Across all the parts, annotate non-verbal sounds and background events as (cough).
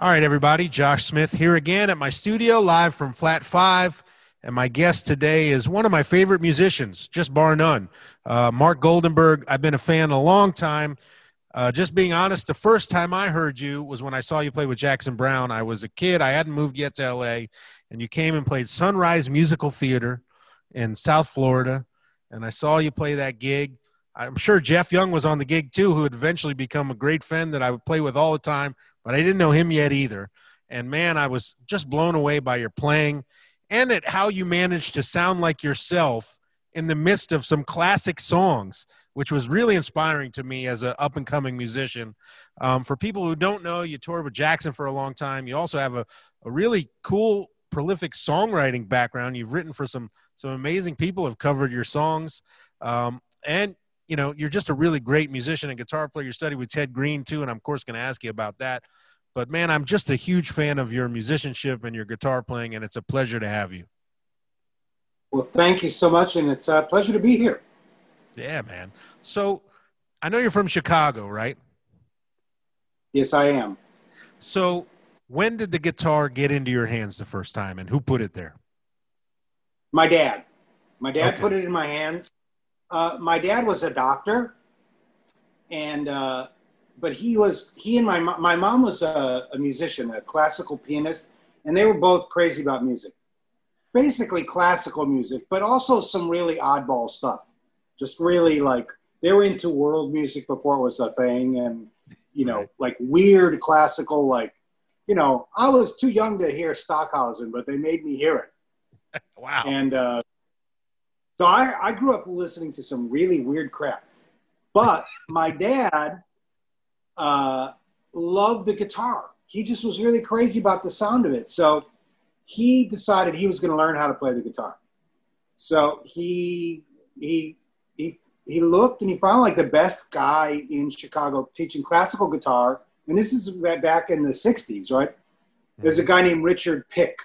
All right, everybody. Josh Smith here again at my studio, live from Flat Five. And my guest today is one of my favorite musicians, just bar none. Uh, Mark Goldenberg. I've been a fan a long time. Uh, just being honest, the first time I heard you was when I saw you play with Jackson Browne. I was a kid. I hadn't moved yet to LA. And you came and played Sunrise Musical Theater in South Florida. And I saw you play that gig. I'm sure Jeff Young was on the gig too, who would eventually become a great friend that I would play with all the time, but I didn't know him yet either. And man, I was just blown away by your playing and at how you managed to sound like yourself in the midst of some classic songs, which was really inspiring to me as an up and coming musician. Um, for people who don't know, you toured with Jackson for a long time. You also have a, a really cool, prolific songwriting background. You've written for some some amazing people have covered your songs. Um, and you know, you're just a really great musician and guitar player. You studied with Ted Greene too, and I'm of course going to ask you about that. But man, I'm just a huge fan of your musicianship and your guitar playing, and it's a pleasure to have you. Well, thank you so much, and it's a pleasure to be here. Yeah, man. So, I know you're from Chicago, right? Yes, I am. So, when did the guitar get into your hands the first time, and who put it there? My dad. My dad okay. put it in my hands uh, my dad was a doctor, and uh, but he was he and my my mom was a, a, musician, a classical pianist, and they were both crazy about music. Basically classical music, but also some really oddball stuff. Just really like they were into world music before it was a thing, and you know, right. like weird classical, like you know, I was too young to hear Stockhausen, but they made me hear it. (laughs) wow. And uh, so I, I grew up listening to some really weird crap. But my dad uh, loved the guitar. He just was really crazy about the sound of it. So he decided he was going to learn how to play the guitar. So he he he he looked and he found like the best guy in Chicago teaching classical guitar. And this is back in the '60s, right? There's a mm-hmm. guy named Richard Pick,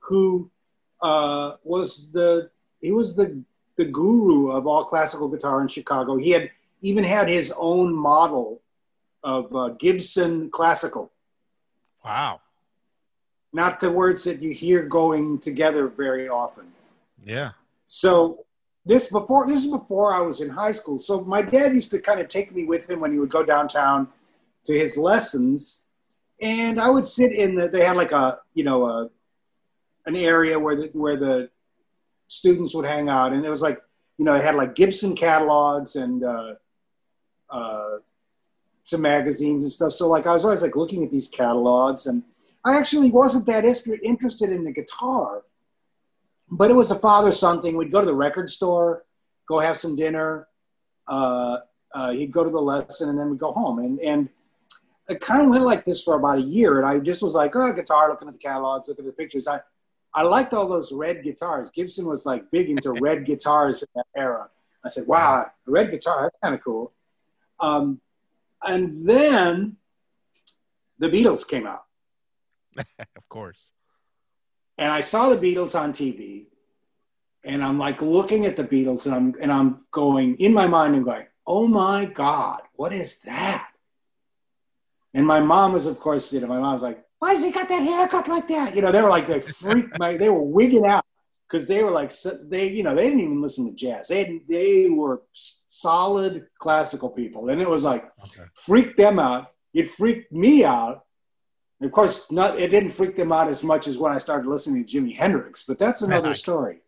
who uh, was the he was the the guru of all classical guitar in Chicago. He had even had his own model of uh, Gibson classical. Wow. Not the words that you hear going together very often. Yeah. So this before this is before I was in high school. So my dad used to kind of take me with him when he would go downtown to his lessons, and I would sit in the. They had like a you know a an area where the where the students would hang out, and it was like you know, they had like Gibson catalogs and uh, uh, some magazines and stuff. So like I was always like looking at these catalogs, and I actually wasn't that interested in the guitar, but it was a father son thing. We'd go to the record store, go have some dinner. Uh, uh, he'd go to the lesson, and then we'd go home. And and it kind of went like this for about a year. And I just was like, oh, guitar, looking at the catalogs, looking at the pictures. I I liked all those red guitars. Gibson was like big into (laughs) red guitars in that era. I said, wow, a red guitar, that's kind of cool. Um, and then the Beatles came out. (laughs) of course. And I saw the Beatles on TV. And I'm like looking at the Beatles and I'm and I'm going in my mind and going, oh my God, what is that? And my mom was, of course, you know, my mom was like, why has he got that haircut like that? You know, they were like, they freaked my, they were wigging out because they were like, they, you know, they didn't even listen to jazz. They, they were solid classical people. And it was like, okay. freaked them out. It freaked me out. And of course, not, it didn't freak them out as much as when I started listening to Jimi Hendrix, but that's (laughs) another story.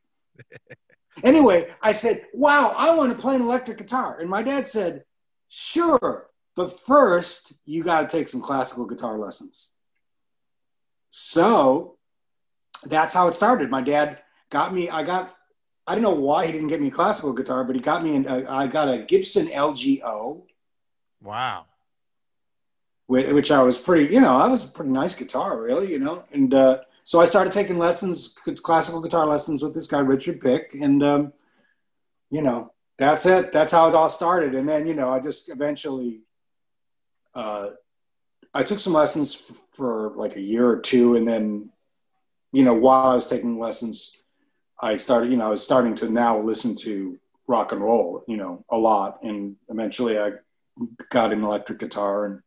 anyway, I said, wow, I want to play an electric guitar. And my dad said, sure, but first you got to take some classical guitar lessons. So that's how it started. My dad got me, I got, I don't know why he didn't get me a classical guitar, but he got me, a, I got a Gibson LG-0. Wow. Which I was pretty, you know, I was a pretty nice guitar, really, you know. And uh, so I started taking lessons, classical guitar lessons with this guy, Richard Pick. And, um, you know, that's it. That's how it all started. And then, you know, I just eventually uh, I took some lessons f- for like a year or two, and then, you know, while I was taking lessons, I started, you know, I was starting to now listen to rock and roll, you know, a lot, and eventually I got an electric guitar, and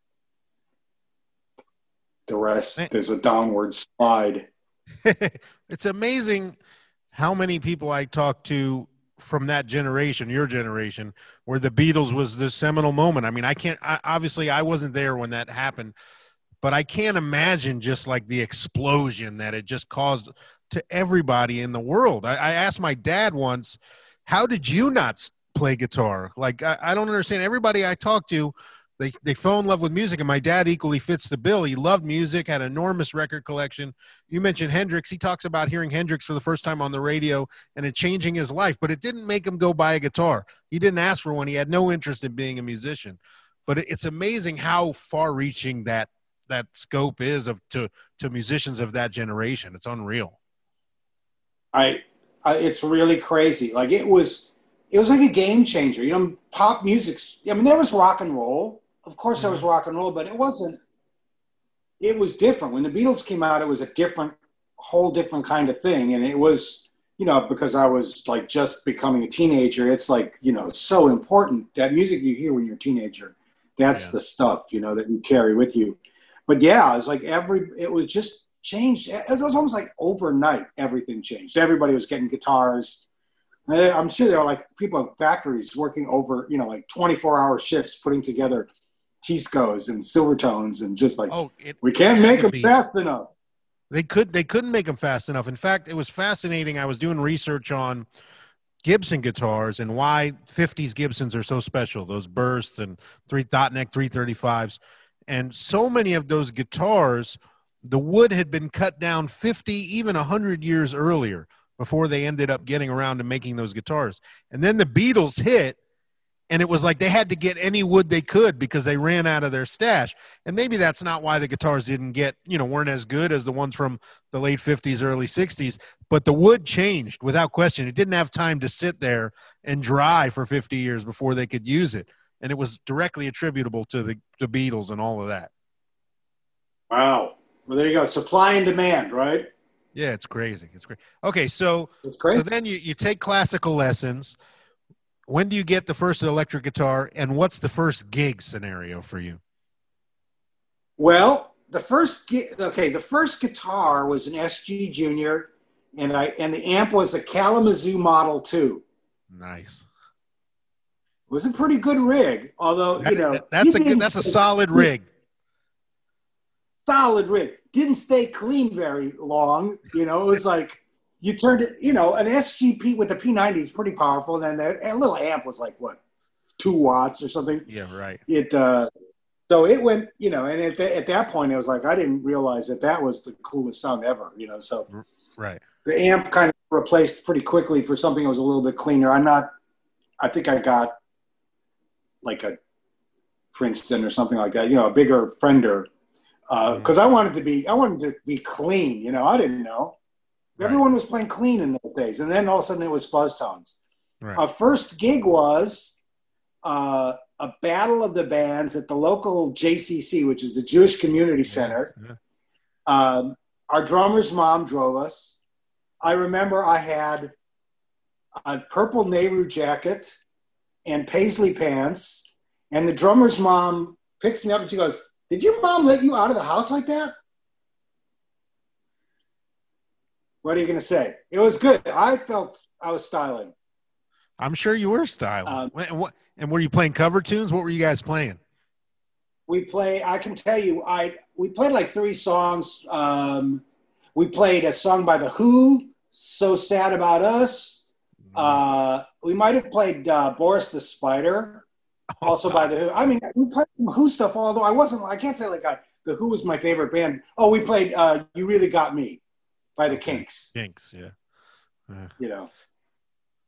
the rest there's a downward slide. (laughs) it's amazing how many people I talk to from that generation, your generation, where the Beatles was the seminal moment. I mean, I can't. I, obviously, I wasn't there when that happened, but I can't imagine just like the explosion that it just caused to everybody in the world. I, I asked my dad once, "How did you not play guitar?" Like, I, I don't understand. Everybody I talk to they they fell in love with music and my dad equally fits the bill. He loved music had an enormous record collection. You mentioned hendrix. He talks about hearing hendrix for the first time on the radio and it changing his life but it didn't make him go buy a guitar. He didn't ask for one. He had no interest in being a musician. But it's amazing how far reaching that that scope is of to to musicians of that generation. It's unreal. I, I it's really crazy. Like it was it was like a game changer. You know pop music i mean there was rock and roll of course, there was mm-hmm. rock and roll, but it wasn't. It was different when the Beatles came out. It was a different, whole different kind of thing, and it was, you know, because I was like just becoming a teenager. It's like you know, so important that music you hear when you're a teenager. That's yeah. the stuff you know that you carry with you. But yeah, it was like every. It was just changed. It was almost like overnight. Everything changed. Everybody was getting guitars. I'm sure there were like people in factories working over, you know, like 24 hour shifts putting together Teiscos and Silvertones and just like oh, we can't make them be. fast enough. They could they couldn't make them fast enough. In fact, it was fascinating. I was doing research on Gibson guitars and why 50s Gibsons are so special. Those bursts and three dot neck 335s, and so many of those guitars, the wood had been cut down 50, even 100 years earlier before they ended up getting around to making those guitars. And then the Beatles hit and it was like they had to get any wood they could because they ran out of their stash. And maybe that's not why the guitars didn't get you know weren't as good as the ones from the late 50s early 60s but the wood changed without question. It didn't have time to sit there and dry for 50 years before they could use it. And it was directly attributable to the, the beatles and all of that. Wow. Well there you go. Supply and demand right? Yeah it's crazy. It's great okay so it's so then you, you take classical lessons when do you get the first electric guitar and what's the first gig scenario for you? Well the first okay the first guitar was an sg junior and i and the amp was a kalamazoo model 2 nice. It was a pretty good rig although you know that's a good that's a solid rig. Solid rig. Didn't stay clean very long you know it was like you turned it, you know, an SGP with the P90 is pretty powerful. And then the, a little amp was like, what, two watts or something? Yeah, right. It, uh, so it went, you know, and at, the, at that point, it was like, I didn't realize that that was the coolest sound ever, you know, so. Right. The amp kind of replaced pretty quickly for something that was a little bit cleaner. I'm not, I think I got like a Princeton or something like that, you know, a bigger Fender. Uh, because mm-hmm. I wanted to be, I wanted to be clean. You know, I didn't know. Right. Everyone was playing clean in those days, and then all of a sudden it was fuzz tones. Right. Our first gig was uh, a battle of the bands at the local JCC, which is the Jewish Community Center. Yeah. Um, our drummer's mom drove us. I remember I had a purple Nehru jacket and paisley pants, and the drummer's mom picks me up and she goes, "Did your mom let you out of the house like that?" What are you going to say? It was good. I felt I was styling. I'm sure you were styling. Um, and, what, and were you playing cover tunes? What were you guys playing? We play. I can tell you. I we played like three songs. Um, we played a song by the Who, "So Sad About Us." Mm-hmm. Uh, we might have played uh, Boris the Spider, also by the Who. I mean, we played some Who stuff. Although I wasn't, I can't say like I, the Who was my favorite band. Oh, we played uh, "You Really Got Me." By the Kinks. Kinks, yeah. Uh, you know.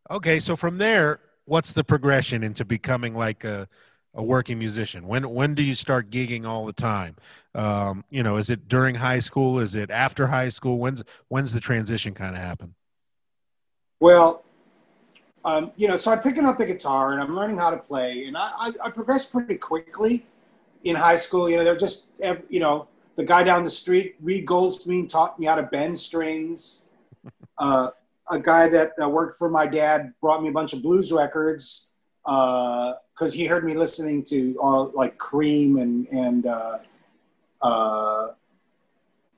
Okay, so from there, what's the progression into becoming like a a working musician? When when do you start gigging all the time? Um, you know, is it during high school? Is it after high school? When's when's the transition kind of happen? Well, um, you know, so I'm picking up the guitar and I'm learning how to play, and I, I, I progressed pretty quickly in high school. You know, they're just you know the guy down the street, Reed Goldstein, taught me how to bend strings. (laughs) Uh, a guy that uh, worked for my dad brought me a bunch of blues records because uh, he heard me listening to all like Cream and and uh, uh,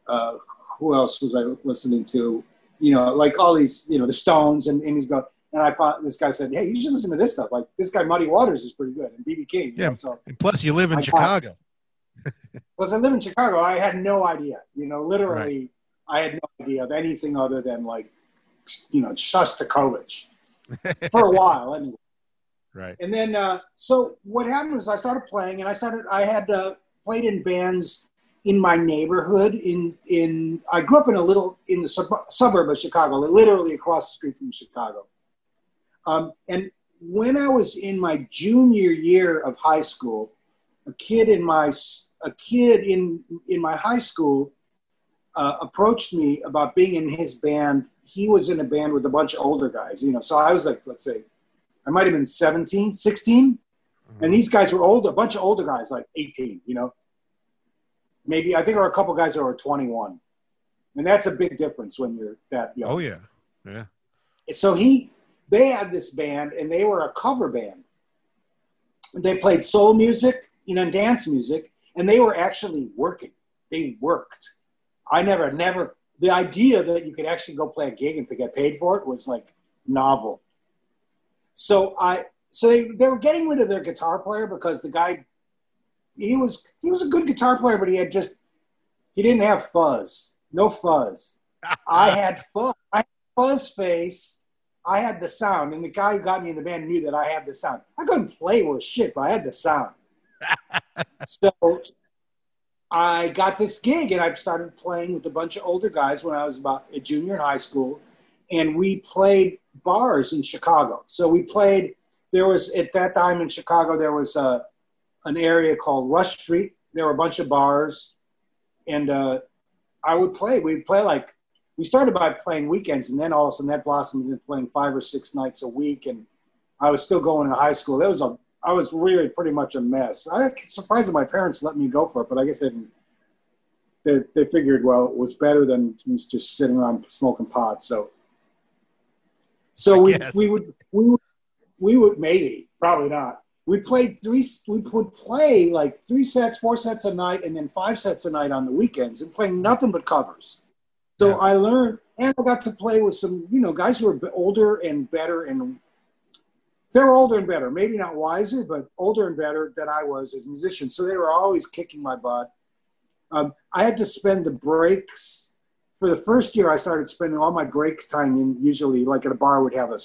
uh, who else was I listening to? You know, like all these, you know, the Stones, and, and he's going. And I thought this guy said, "Hey, you should listen to this stuff. Like this guy, Muddy Waters, is pretty good, and BB King." Yeah. Know? So and plus, you live in I Chicago. Plus, I live in Chicago. I had no idea. You know, literally, right. I had no idea of anything other than like, you know, Shostakovich (laughs) for a while. Anyway. Right. And then, uh, so what happened was I started playing, and I started. I had uh, played in bands in my neighborhood. In in I grew up in a little in the sub- suburb of Chicago, literally across the street from Chicago. Um, and when I was in my junior year of high school, a kid in my a kid in in my high school uh, approached me about being in his band. He was in a band with a bunch of older guys, you know. So I was like, let's say, I might have been 17, 16. Mm-hmm. And these guys were older, a bunch of older guys, like 18, you know. Maybe, I think there were a couple guys that were 21. And that's a big difference when you're that young. Oh, yeah. Yeah. So he, they had this band and they were a cover band. They played soul music, you know, dance music, and they were actually working. They worked. I never, never, the idea that you could actually go play a gig and get paid for it was like novel. So I, so they, they were getting rid of their guitar player because the guy, he was, he was a good guitar player, but he had just, he didn't have fuzz, no fuzz. I (laughs) had fuzz, I had fuzz face. I had the sound, and the guy who got me in the band knew that I had the sound. I couldn't play worth shit, but I had the sound. So I got this gig and I started playing with a bunch of older guys when I was about a junior in high school. And we played bars in Chicago. So we played, there was, at that time in Chicago, there was a, an area called Rush Street. There were a bunch of bars. And uh, I would play. We'd play like, we started by playing weekends and then all of a sudden that blossomed into playing five or six nights a week. And I was still going to high school. That was a I was really pretty much a mess. I'm surprised that my parents let me go for it, but I guess they didn't. They, they figured, well, it was better than just sitting around smoking pot. So, so we, we would we would we would maybe probably not. We played three. We would play like three sets, four sets a night, and then five sets a night on the weekends, and playing nothing but covers. So yeah. I learned, and I got to play with some, you know, guys who were older and better and they're older and better, maybe not wiser, but older and better than I was as a musician. So they were always kicking my butt. Um, I had to spend the breaks for the first year. I started spending all my breaks time in usually like at a bar would have a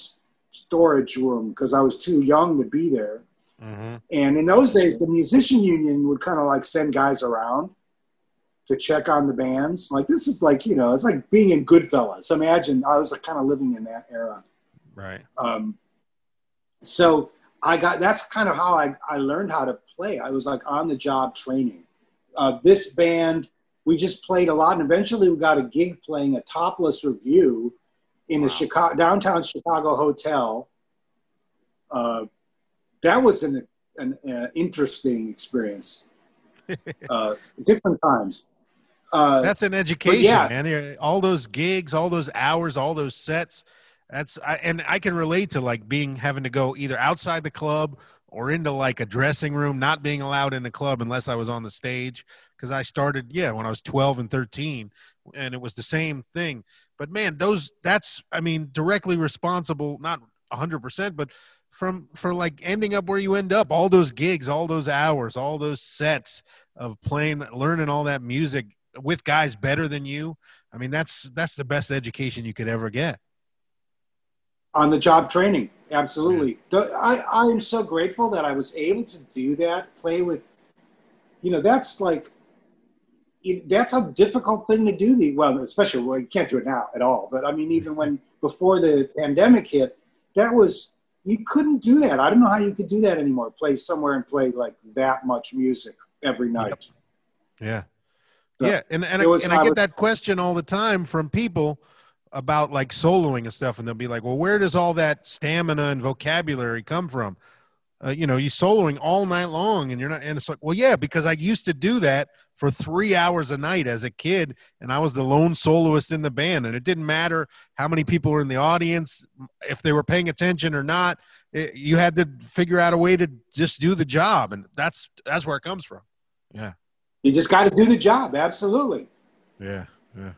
storage room because I was too young to be there. Mm-hmm. And in those days, the musician union would kind of like send guys around to check on the bands. Like this is like you know, it's like being in Goodfellas. Imagine I was like kind of living in that era. Right. Um, so I got that's kind of how I, I learned how to play. I was like on the job training. Uh, this band, we just played a lot, and eventually we got a gig playing a topless review in wow. a Chicago downtown Chicago hotel. Uh, that was an, an uh, interesting experience. (laughs) Uh, different times. Uh, That's an education, yeah. man. All those gigs, all those hours, all those sets that's I, and I can relate to like being having to go either outside the club or into like a dressing room, not being allowed in the club unless I was on the stage. Because I started, yeah, when I was 12 and 13, and it was the same thing. But man, those that's I mean directly responsible, not 100 percent, but from for like ending up where you end up, all those gigs, all those hours, all those sets of playing, learning all that music with guys better than you. I mean, that's that's the best education you could ever get on the job training. Absolutely. I, I am so grateful that i was able to do that play with you know that's like that's a difficult thing to do the well especially well you can't do it now at all but i mean even when (laughs) before the pandemic hit that was you couldn't do that. I don't know how you could do that anymore play somewhere and play like that much music every night. Yeah. So yeah and, and, I, and I get that question all the time from people about like soloing and stuff, and they'll be like, "Well, where does all that stamina and vocabulary come from?" Uh, you know, you soloing all night long, and you're not. And it's like, well, yeah, because I used to do that for three hours a night as a kid, and I was the lone soloist in the band, and it didn't matter how many people were in the audience, if they were paying attention or not. It, you had to figure out a way to just do the job, and that's that's where it comes from. Yeah, you just got to do the job. Absolutely. Yeah. Yeah.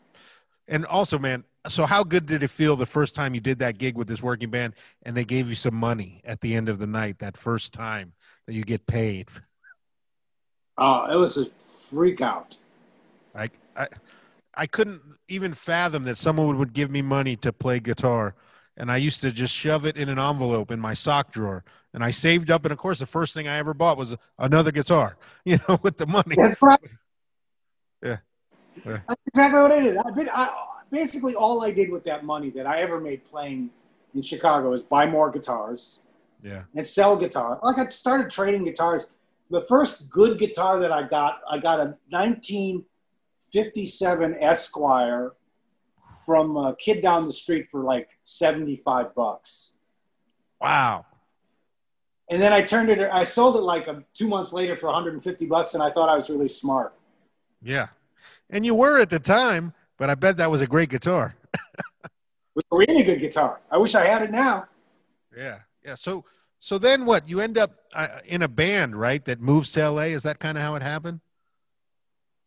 And also, man, so how good did it feel the first time you did that gig with this working band and they gave you some money at the end of the night, that first time that you get paid? Oh, it was a freak out. I, I, I couldn't even fathom that someone would give me money to play guitar. And I used to just shove it in an envelope in my sock drawer. And I saved up. And of course, the first thing I ever bought was another guitar, (laughs) you know, with the money. That's right. Yeah. yeah. That's exactly what I did. I, been, I basically all I did with that money that I ever made playing in Chicago is buy more guitars. Yeah. And sell guitar. Like I started trading guitars. The first good guitar that I got, I got a 1957 Esquire from a kid down the street for like 75 bucks. Wow. And then I turned it, I sold it like a, two months later for 150 bucks, and I thought I was really smart. Yeah. And you were at the time, but I bet that was a great guitar. it was a really good guitar. I wish I had it now. Yeah. Yeah. So, so then what? You end up uh, in a band, right? That moves to LA. Is that kind of how it happened?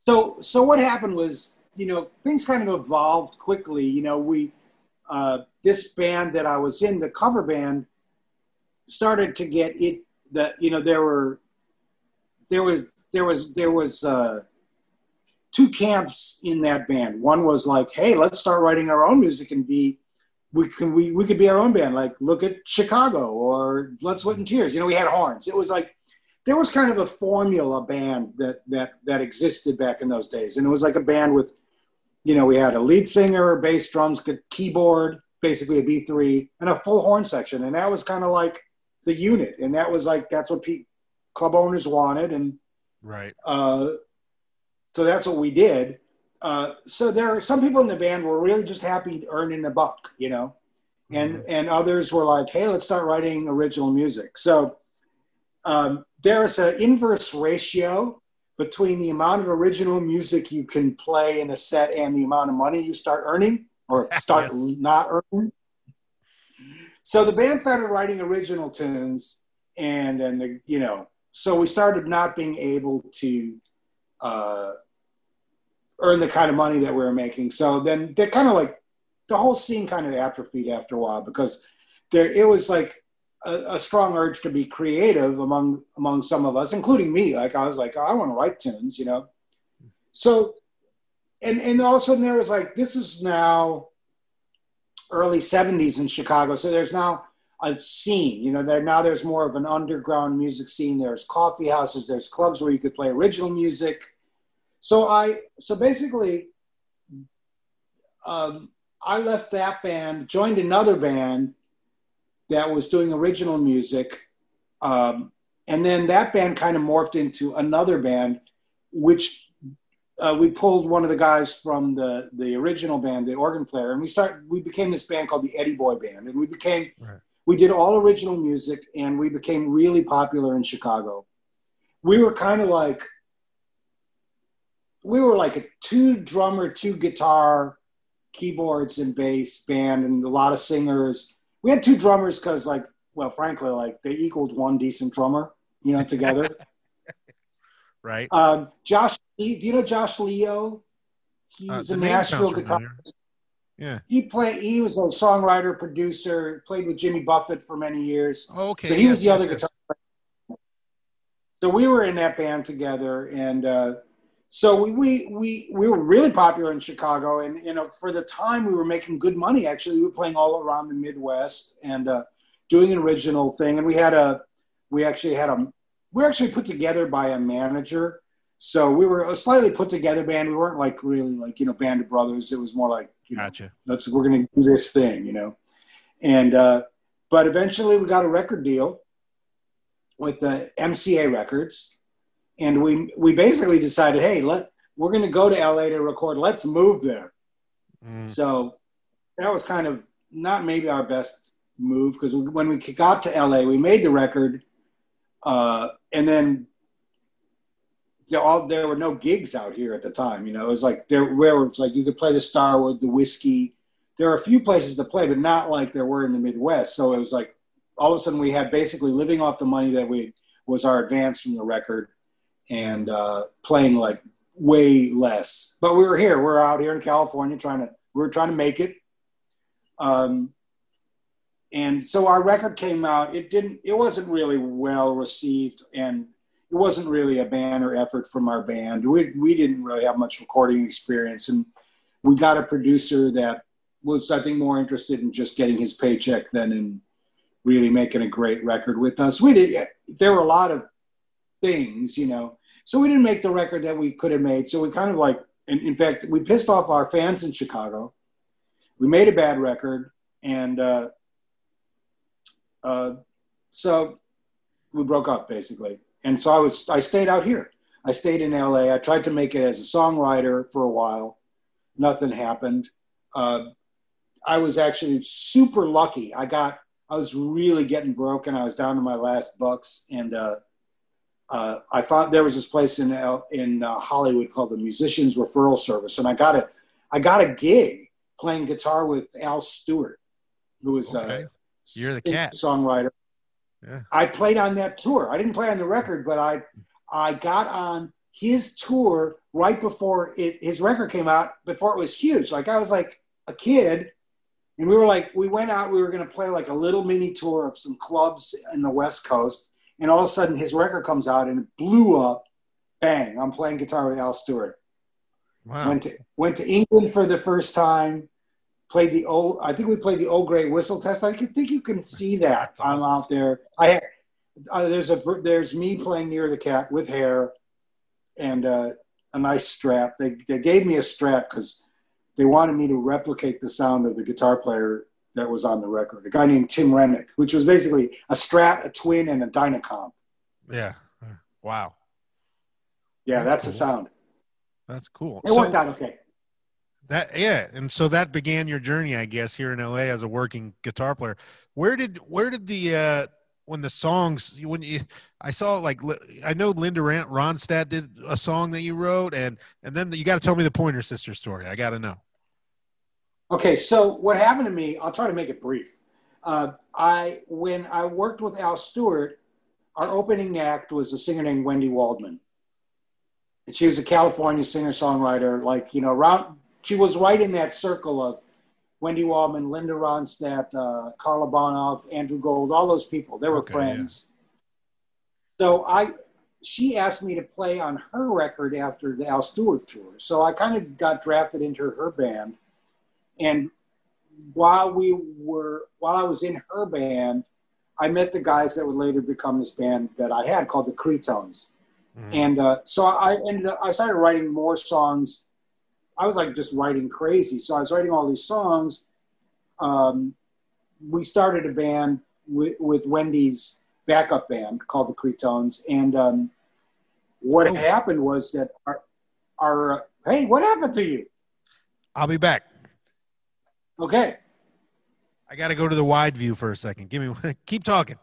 So, so what happened was, you know, things kind of evolved quickly. You know, we, uh, this band that I was in, the cover band, started to get it. That you know, there were, there was, there was, there was. Uh, two camps in that band. One was like, hey, let's start writing our own music and be we can we, we could be our own band. Like look at Chicago or Blood, Sweat and Tears. You know, we had horns. It was like there was kind of a formula band that that that existed back in those days. And it was like a band with, you know, we had a lead singer, bass, drums, keyboard, basically a B3, and a full horn section. And that was kind of like the unit. And that was like that's what pe- club owners wanted. And right. Uh, so that's what we did. Uh, so there are some people in the band were really just happy earning a buck, you know, and mm-hmm. and others were like, hey, let's start writing original music. So um, there's an inverse ratio between the amount of original music you can play in a set and the amount of money you start earning or (laughs) start yes. not earning. So the band started writing original tunes, and and the, you know, so we started not being able to uh, earn the kind of money that we were making. So then they kind of like the whole scene kind of atrophied after a while because there it was like a, a, strong urge to be creative among among some of us, including me. Like I was like, oh, I want to write tunes, you know. So, and and all of a sudden there was like this is now early '70s in Chicago, so there's now a scene. You know, there now there's more of an underground music scene. There's coffee houses, there's clubs where you could play original music. So I so basically, um, I left that band, joined another band that was doing original music, um, and then that band kind of morphed into another band, which. Uh, we pulled one of the guys from the the original band, the organ player, and we start. We became this band called the Eddie Boy Band, and we became right we did all original music and we became really popular in Chicago. We were kind of like, we were like a two drummer, two guitar, keyboards and bass band, and a lot of singers. We had two drummers because, like, well, frankly, like they equaled one decent drummer, you know, together. (laughs) right. Um, Josh, do you know Josh Leo? He's uh, a Nashville guitarist. Yeah. He played. He was a songwriter, producer. Played with Jimmy Buffett for many years. Oh, okay. So he yes, was the yes, other yes. guitar. So we were in that band together, and uh, so we, we we we were really popular in Chicago, and you know for the time we were making good money. Actually, we were playing all around the Midwest and uh, doing an original thing. And we had a we actually had a we were actually put together by a manager. So we were a slightly put together band. We weren't like really like you know band of brothers. It was more like you know, gotcha. That's we're going to do this thing, you know. And uh, but eventually we got a record deal with the MCA Records, and we we basically decided, hey, let we're going to go to LA to record. Let's move there. Mm. So that was kind of not maybe our best move because when we got to LA, we made the record, uh, and then all there were no gigs out here at the time. You know, it was like there where it's like you could play the Starwood, the Whiskey. There are a few places to play, but not like there were in the Midwest. So it was like all of a sudden we had basically living off the money that we was our advance from the record, and uh, playing like way less. But we were here. We're out here in California trying to. We were trying to make it. Um, and so our record came out. It didn't. It wasn't really well received, and it wasn't really a banner effort from our band. We we didn't really have much recording experience, and we got a producer that was, I think, more interested in just getting his paycheck than in really making a great record with us. We did. There were a lot of things, you know. So we didn't make the record that we could have made. So we kind of like, in, in fact, we pissed off our fans in Chicago. We made a bad record, and uh, uh, so we broke up basically. And so I was I stayed out here. I stayed in LA. I tried to make it as a songwriter for a while. Nothing happened. Uh, I was actually super lucky. I got I was really getting broken. I was down to my last bucks, and uh, uh, I found there was this place in in uh, Hollywood called the Musicians Referral Service, and I got a I got a gig playing guitar with Al Stewart, who was okay. Year of the Cat songwriter. Yeah. I played on that tour. I didn't play on the record, but I I got on his tour right before it, his record came out. Before it was huge. Like I was like a kid, and we were like we went out. We were going to play like a little mini tour of some clubs in the West Coast, and all of a sudden his record comes out and it blew up. Bang! I'm playing guitar with Al Stewart. Wow. Went to went to England for the first time played the old. I think we played the Old Grey Whistle Test. I think you can see that. Awesome. I'm out there. I uh, there's a there's me playing Year of the Cat with hair and uh, a nice strap. They they gave me a strap because they wanted me to replicate the sound of the guitar player that was on the record, a guy named Tim Renwick, which was basically a Strat, a Twin, and a Dynacomp. Yeah. Wow. Yeah, that's, that's cool. the sound. That's cool. It so, worked out okay. That yeah, and so that began your journey, I guess, here in LA as a working guitar player. Where did where did the uh when the songs when you I saw like I know Linda Ronstadt did a song that you wrote, and and then you got to tell me the Pointer Sister story. I got to know. Okay, so what happened to me? I'll try to make it brief. Uh, I when I worked with Al Stewart, our opening act was a singer named Wendy Waldman, and she was a California singer songwriter. Like you know, around she was right in that circle of Wendy Waldman, Linda Ronstadt, uh, Karla Bonoff, Andrew Gold, all those people. They were okay, friends. Yeah. So I, she asked me to play on her record after the Al Stewart tour. So I kind of got drafted into her band, and while we were, while I was in her band, I met the guys that would later become this band that I had called the Cretones. Mm-hmm. And uh, so I ended up, I started writing more songs I was like just writing crazy. So I was writing all these songs. Um, we started a band with, with, Wendy's backup band called the Cretones. And um, what oh. happened was that our, our uh, hey, what happened to you? I'll be back. Okay. I got to go to the wide view for a second. Give me, (laughs) keep talking.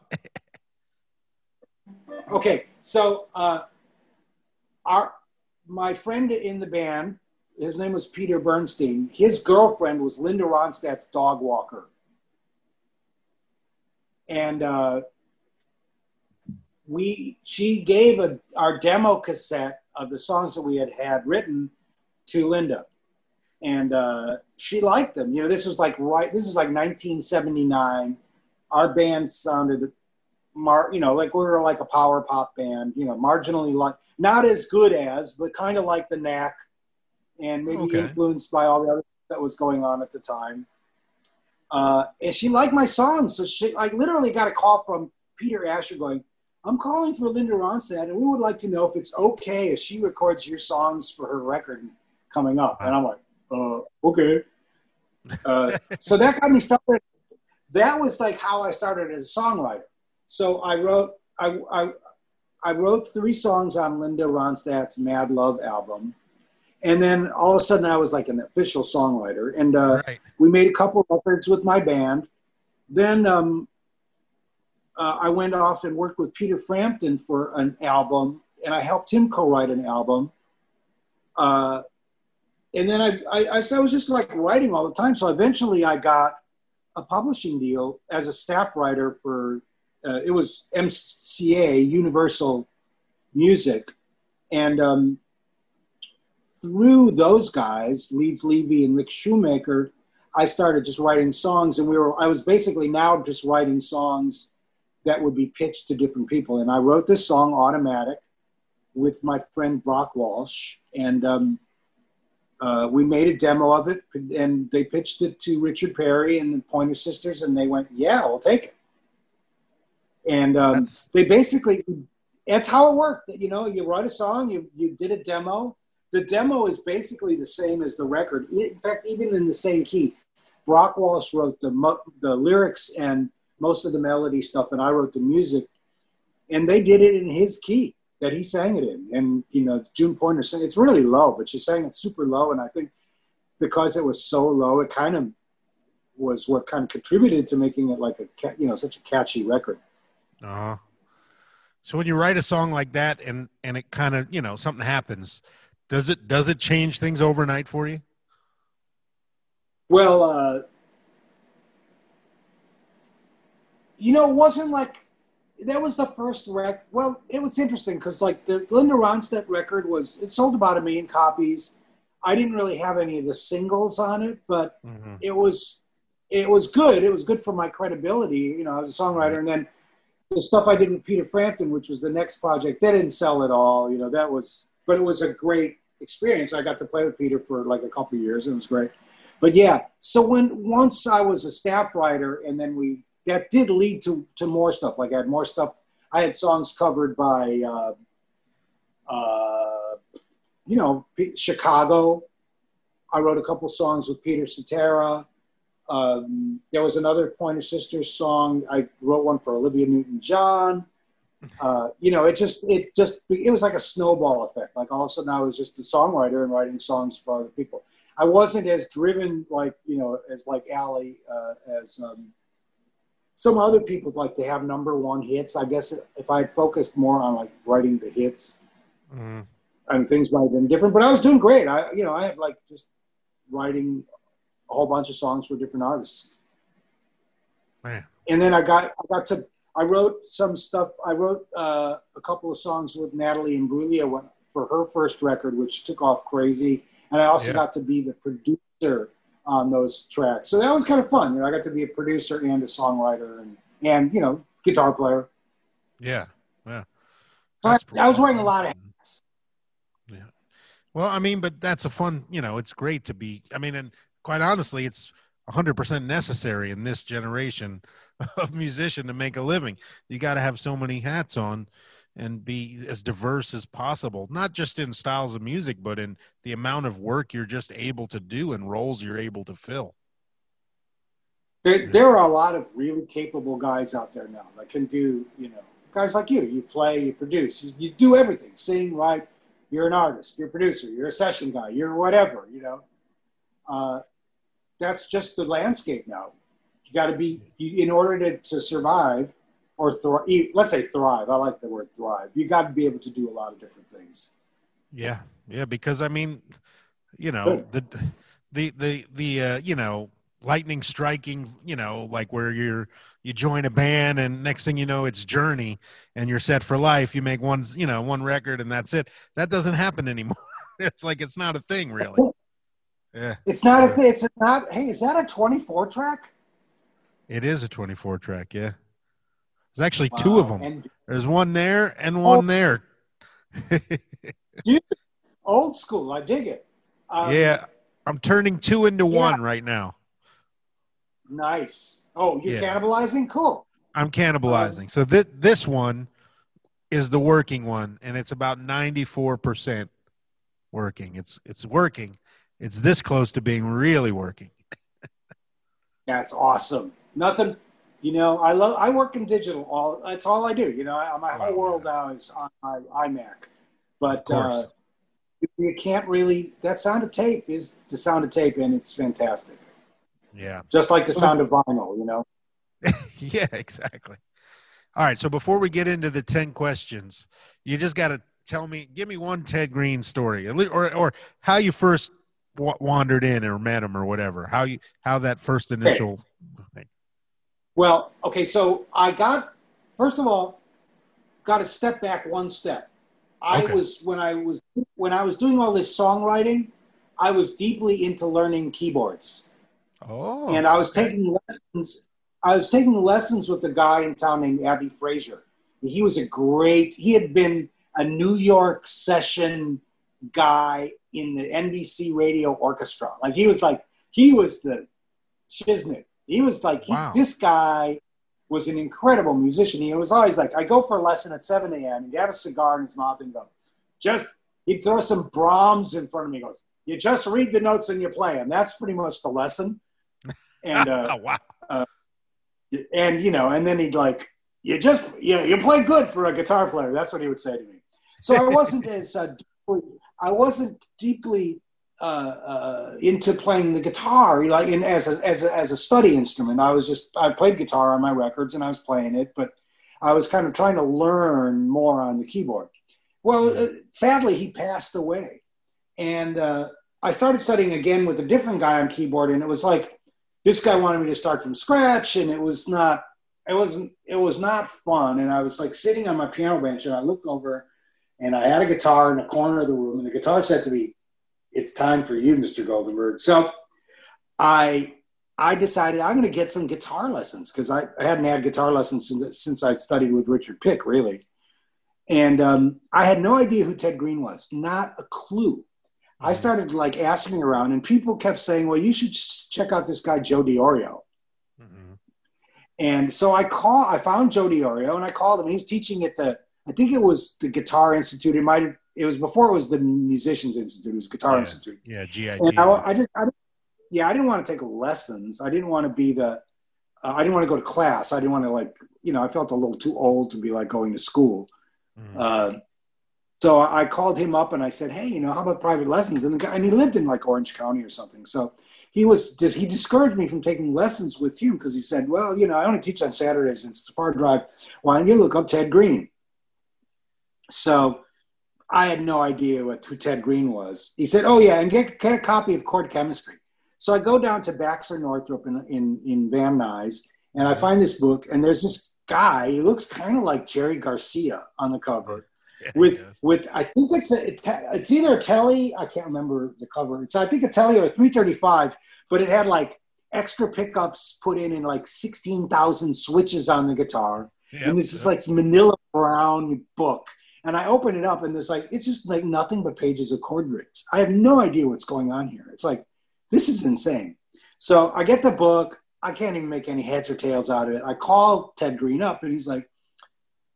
okay. So, uh, our, my friend in the band his name was Peter Bernstein. His girlfriend was Linda Ronstadt's dog walker. And uh, we, she gave a, our demo cassette of the songs that we had had written to Linda. And uh, she liked them. You know, this was like right, this was like 1979. Our band sounded, mar, you know, like we were like a power pop band, you know, marginally like, not as good as, but kind of like the Knack and maybe okay. influenced by all the other that was going on at the time. Uh, and she liked my songs, so she like literally got a call from Peter Asher going, "I'm calling for Linda Ronstadt, and we would like to know if it's okay if she records your songs for her record coming up." And I'm like, uh, "Okay." Uh, (laughs) so that got me started. That was like how I started as a songwriter. So I wrote, I, I, I wrote three songs on Linda Ronstadt's Mad Love album and then all of a sudden I was like an official songwriter, and uh, right. we made a couple records with my band. Then um, uh, I went off and worked with Peter Frampton for an album, and I helped him co-write an album. Uh, and then I, I, I was just like writing all the time. So eventually I got a publishing deal as a staff writer for uh, it was MCA Universal Music, and um, through those guys, Leeds Levy and Rick Shoemaker, I started just writing songs, and we were. I was basically now just writing songs that would be pitched to different people. And I wrote this song, Automatic, with my friend Brock Walsh, and um, uh, we made a demo of it, and they pitched it to Richard Perry and the Pointer Sisters, and they went, "Yeah, we'll take it." And um, they basically, that's how it worked. You know, you write a song, you you did a demo. The demo is basically the same as the record. In fact, even in the same key. Brock Walsh wrote the the lyrics and most of the melody stuff, and I wrote the music. And they did it in his key that he sang it in. And, you know, June Pointer sang it's really low, but she sang it super low. And I think because it was so low, it kind of was what kind of contributed to making it like a, you know, such a catchy record. Uh huh. So when you write a song like that and, and it kind of, you know, something happens, does it, does it change things overnight for you? Well, uh, you know, it wasn't like that was the first rec. Well, it was interesting because like the Linda Ronstadt record was it sold about a million copies. I didn't really have any of the singles on it, but mm-hmm. it was it was good. It was good for my credibility, you know, as a songwriter. And then the stuff I did with Peter Frampton, which was the next project, that didn't sell at all. You know, that was, but it was a great experience. I got to play with Peter for like a couple years. And it was great. But yeah, so when once I was a staff writer, and then we that did lead to to more stuff. Like I had more stuff. I had songs covered by, uh, uh, you know, Chicago. I wrote a couple songs with Peter Cetera. Um, there was another Pointer Sisters song. I wrote one for Olivia Newton-John. Uh, you know, it just it just it was like a snowball effect. Like all of a sudden, I was just a songwriter and writing songs for other people. I wasn't as driven like you know as like Ali uh, as um, some other people like to have number one hits. I guess if I had focused more on like writing the hits, mm. and things might have been different. But I was doing great. I you know I had like just writing a whole bunch of songs for different artists. Man. And then I got I got to I wrote some stuff. I wrote uh, a couple of songs with Natalie Imbruglia for her first record, which took off crazy. And I also yeah. got to be the producer on those tracks. So that was kind of fun. You know, I got to be a producer and a songwriter and, and you know, guitar player. Yeah. Yeah. I, I, was wearing a lot of hats. Yeah. Well, I mean, but that's a fun, you know, it's great to be, I mean, and quite honestly, it's 100% necessary in this generation (laughs) of musician to make a living. You got to have so many hats on and be as diverse as possible, not just in styles of music, but in the amount of work you're just able to do and roles you're able to fill. There, there are a lot of really capable guys out there now that can do, you know, guys like you. You play, you produce, you, you do everything sing, write. You're an artist, you're a producer, you're a session guy, you're whatever, you know. Uh, that's just the landscape now. You got to be, in order to, to survive, or thrive. Let's say thrive. I like the word thrive. You got to be able to do a lot of different things. Yeah, yeah. Because I mean, you know, the the the the uh, you know lightning striking. You know, like where you're you join a band and next thing you know it's journey and you're set for life you make one you know one record and that's it that doesn't happen anymore (laughs) it's like it's not a thing really (laughs) yeah it's not a thing it's not hey is that a 24 track it is a 24 track yeah there's actually wow. two of them. And, There's one there and one oh, there. (laughs) dude, old school. I dig it. Um, yeah, I'm turning two into yeah. one right now. Nice. Oh, you're yeah. cannibalizing? Cool. I'm cannibalizing. Um, so this this one is the working one, and it's about 94% working. It's it's working. It's this close to being really working. (laughs) That's awesome. Nothing you know, I love. I work in digital. All that's all I do. You know, I, my whole world now is on my iMac. But uh, you can't really. That sound of tape is the sound of tape, and it's fantastic. Yeah. Just like the sound of vinyl, you know. (laughs) yeah, exactly. All right. So before we get into the ten questions, you just got to tell me, give me one Ted Greene story, or or how you first wandered in or met him or whatever. How you how that first initial. Well, okay, so I got, first of all, got to step back one step. I Okay. was when I was when I was doing all this songwriting, I was deeply into learning keyboards, Oh, and I was okay. taking lessons. I was taking lessons with a guy in town named Abby Frazier. He was a great. He had been a New York session guy in the NBC Radio Orchestra. Like he was like he was the shiznit. He was like he, Wow. this guy was an incredible musician. He was always like, I go for a lesson at 7 a.m. He'd have a cigar in his mouth and go, just he'd throw some Brahms in front of me. He goes, you just read the notes and you play them. That's pretty much the lesson. And (laughs) uh, oh, wow. and you know, and then he'd like, you just you, you play good for a guitar player. That's what he would say to me. So I wasn't (laughs) as uh, I wasn't deeply uh, uh, into playing the guitar, like in as a, as a as a study instrument. I was just I played guitar on my records and I was playing it, but I was kind of trying to learn more on the keyboard. Well, uh, sadly, he passed away, and uh, I started studying again with a different guy on keyboard, and it was like this guy wanted me to start from scratch, and it was not. It wasn't. It was not fun, and I was like sitting on my piano bench, and I looked over, and I had a guitar in the corner of the room, and the guitar said to me, "It's time for you, Mr. Goldenberg." So, I I decided I'm going to get some guitar lessons because I, I hadn't had guitar lessons since since I studied with Richard Pick, really, and um, I had no idea who Ted Greene was, not a clue. I started like asking around, and people kept saying, "Well, you should check out this guy Joe Diorio." Mhm. And so I call, I found Joe Diorio, and I called him. He was teaching at the, I think it was the Guitar Institute. It might have, it was before it was the Musicians Institute. It was Guitar Yeah. Institute. Yeah, GIT. And I, I just, I, yeah, I didn't want to take lessons. I didn't want to be the, uh, I didn't want to go to class. I didn't want to like, you know, I felt a little too old to be like going to school. Mhm. Uh, so I called him up and I said, "Hey, you know, how about private lessons?" And the guy, and he lived in like Orange County or something. So he was just he discouraged me from taking lessons with him because he said, "Well, you know, I only teach on Saturdays and it's a far drive. Why don't you look up Ted Greene?" So I had no idea what who Ted Greene was. He said, "Oh yeah, and get get a copy of Chord Chemistry." So I go down to Baxter Northup in in, in Van Nuys and I mm-hmm. find this book, and there's this guy. He looks kind of like Jerry Garcia on the cover Yeah, with yes. with I think it's a, it's either a Telly I can't remember the cover. It's I think a Telly or a 335, but it had like extra pickups put in and like 16,000 switches on the guitar. Yep, and this is like Manila Brown book. And I open it up and there's like it's just like nothing but pages of chord grids. I have no idea what's going on here. It's like this is insane. So I get the book. I can't even make any heads or tails out of it. I call Ted Greene up and he's like,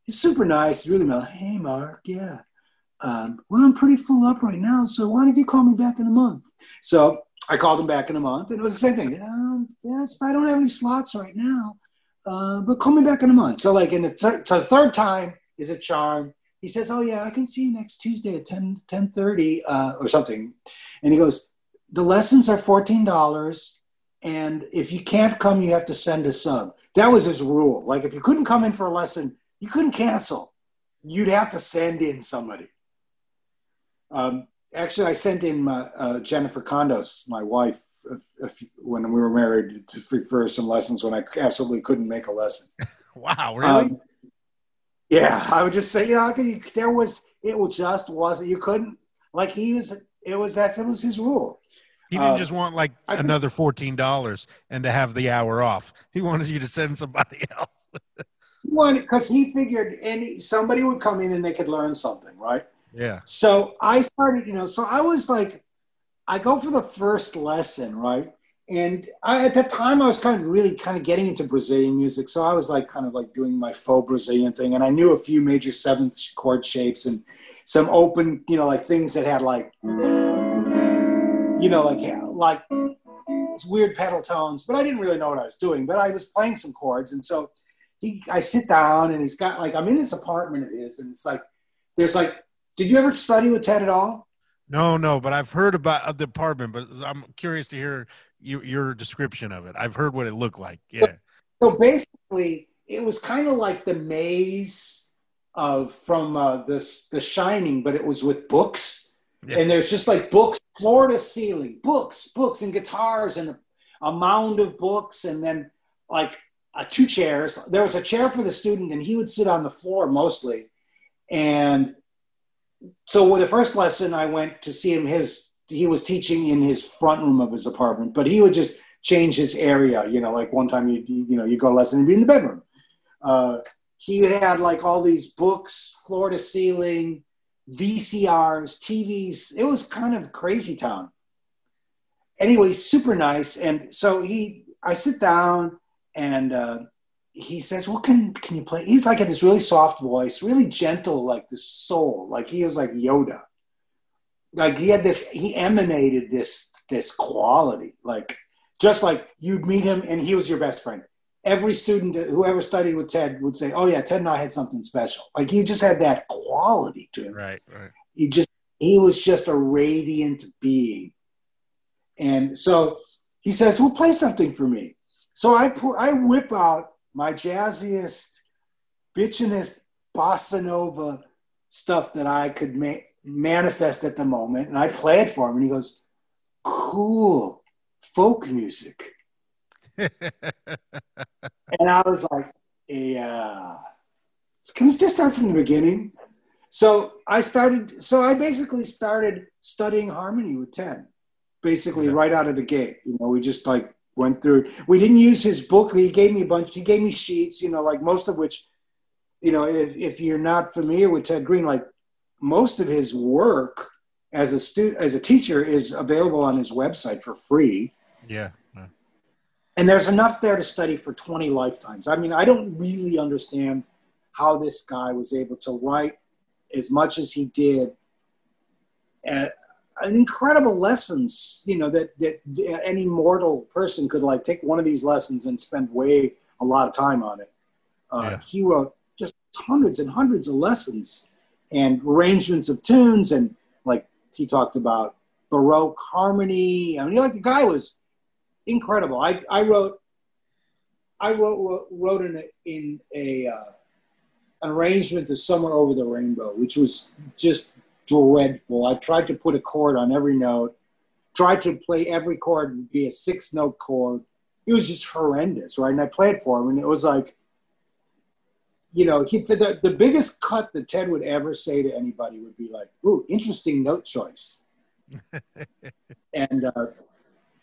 he's super nice. He's really mellow. Hey, Mark. Yeah. Um, well, I'm pretty full up right now. So why don't you call me back in a month? So I called him back in a month and it was the same thing. Um, yes, I don't have any slots right now, uh, but call me back in a month. So like in the, thir- so the third time is a charm. He says, oh yeah, I can see you next Tuesday at 10, 10.30 uh, or something. And he goes, the lessons are $14 and if you can't come, you have to send a sub. That was his rule. Like if you couldn't come in for a lesson, you couldn't cancel. You'd have to send in somebody. Um, actually, I sent in my, uh, Jennifer Condos, my wife, few, when we were married, to free for some lessons when I absolutely couldn't make a lesson. (laughs) Wow, really? Um, yeah, I would just say, you know, there was it was just wasn't you couldn't like he was. It was that it was his rule. he didn't uh, just want like I another fourteen dollars and to have the hour off. He wanted you to send somebody (laughs) else. One because he figured any somebody would come in and they could learn something, right? yeah. So I started, you know, so I was like, I go for the first lesson, right? And I, at that time, I was kind of really kind of getting into Brazilian music. So I was like, kind of like doing my faux Brazilian thing. And I knew a few major seventh chord shapes and some open, you know, like things that had like, you know, like, like weird pedal tones. But I didn't really know what I was doing. But I was playing some chords. And so he, I sit down and he's got like, I'm in his apartment it is. And it's like, there's like, did you ever study with Ted at all? No, no, but I've heard about uh, the apartment, but I'm curious to hear you, your description of it. I've heard what it looked like. Yeah. So basically, it was kind of like the maze of from uh, the The Shining, but it was with books, Yeah. and there's just like books, floor to ceiling, books, books, and guitars, and a, a mound of books, and then like uh, two chairs. There was a chair for the student, and he would sit on the floor mostly, and so the first lesson I went to see him, his he was teaching in his front room of his apartment, but he would just change his area. You know, like one time you you know you go to lesson and be in the bedroom. Uh, he had like all these books, floor to ceiling, VCRs, TVs. It was kind of crazy town. Anyway, super nice. And so he, I sit down and uh, he says, "Well, can can you play?" He's like in this really soft voice, really gentle, like the soul, like he was like Yoda. Like he had this, he emanated this this quality, like just like you'd meet him and he was your best friend. Every student who ever studied with Ted would say, "Oh yeah, Ted and I had something special." Like he just had that quality to him. Right, right. He just he was just a radiant being, and so he says, "Well, play something for me." So I I whip out my jazziest, bitchinest bossa nova stuff that I could ma- manifest at the moment, and I play it for him, and he goes, "Cool, folk music." (laughs) and I was like, "Yeah." Can we just start from the beginning? So I started. So I basically started studying harmony with Ted, basically yeah. right out of the gate. You know, we just like went through. We didn't use his book. He gave me a bunch. He gave me sheets. You know, like most of which, you know, if if you're not familiar with Ted Greene, like most of his work as a student as a teacher is available on his website for free. Yeah. And there's enough there to study for 20 lifetimes. I mean, I don't really understand how this guy was able to write as much as he did an incredible lessons, you know, that, that any mortal person could like take one of these lessons and spend way a lot of time on it. Uh, yeah. He wrote just hundreds and hundreds of lessons and arrangements of tunes. And like he talked about Baroque harmony. I mean, like the guy was incredible. I, I wrote, I wrote, wrote in a, in a, uh, an arrangement of Somewhere Over the Rainbow, which was just dreadful. I tried to put a chord on every note, tried to play every chord would be a six note chord. It was just horrendous, right? And I played for him, and it was like, you know, he said the, the biggest cut that Ted would ever say to anybody would be like, "Ooh, interesting note choice." (laughs) and uh,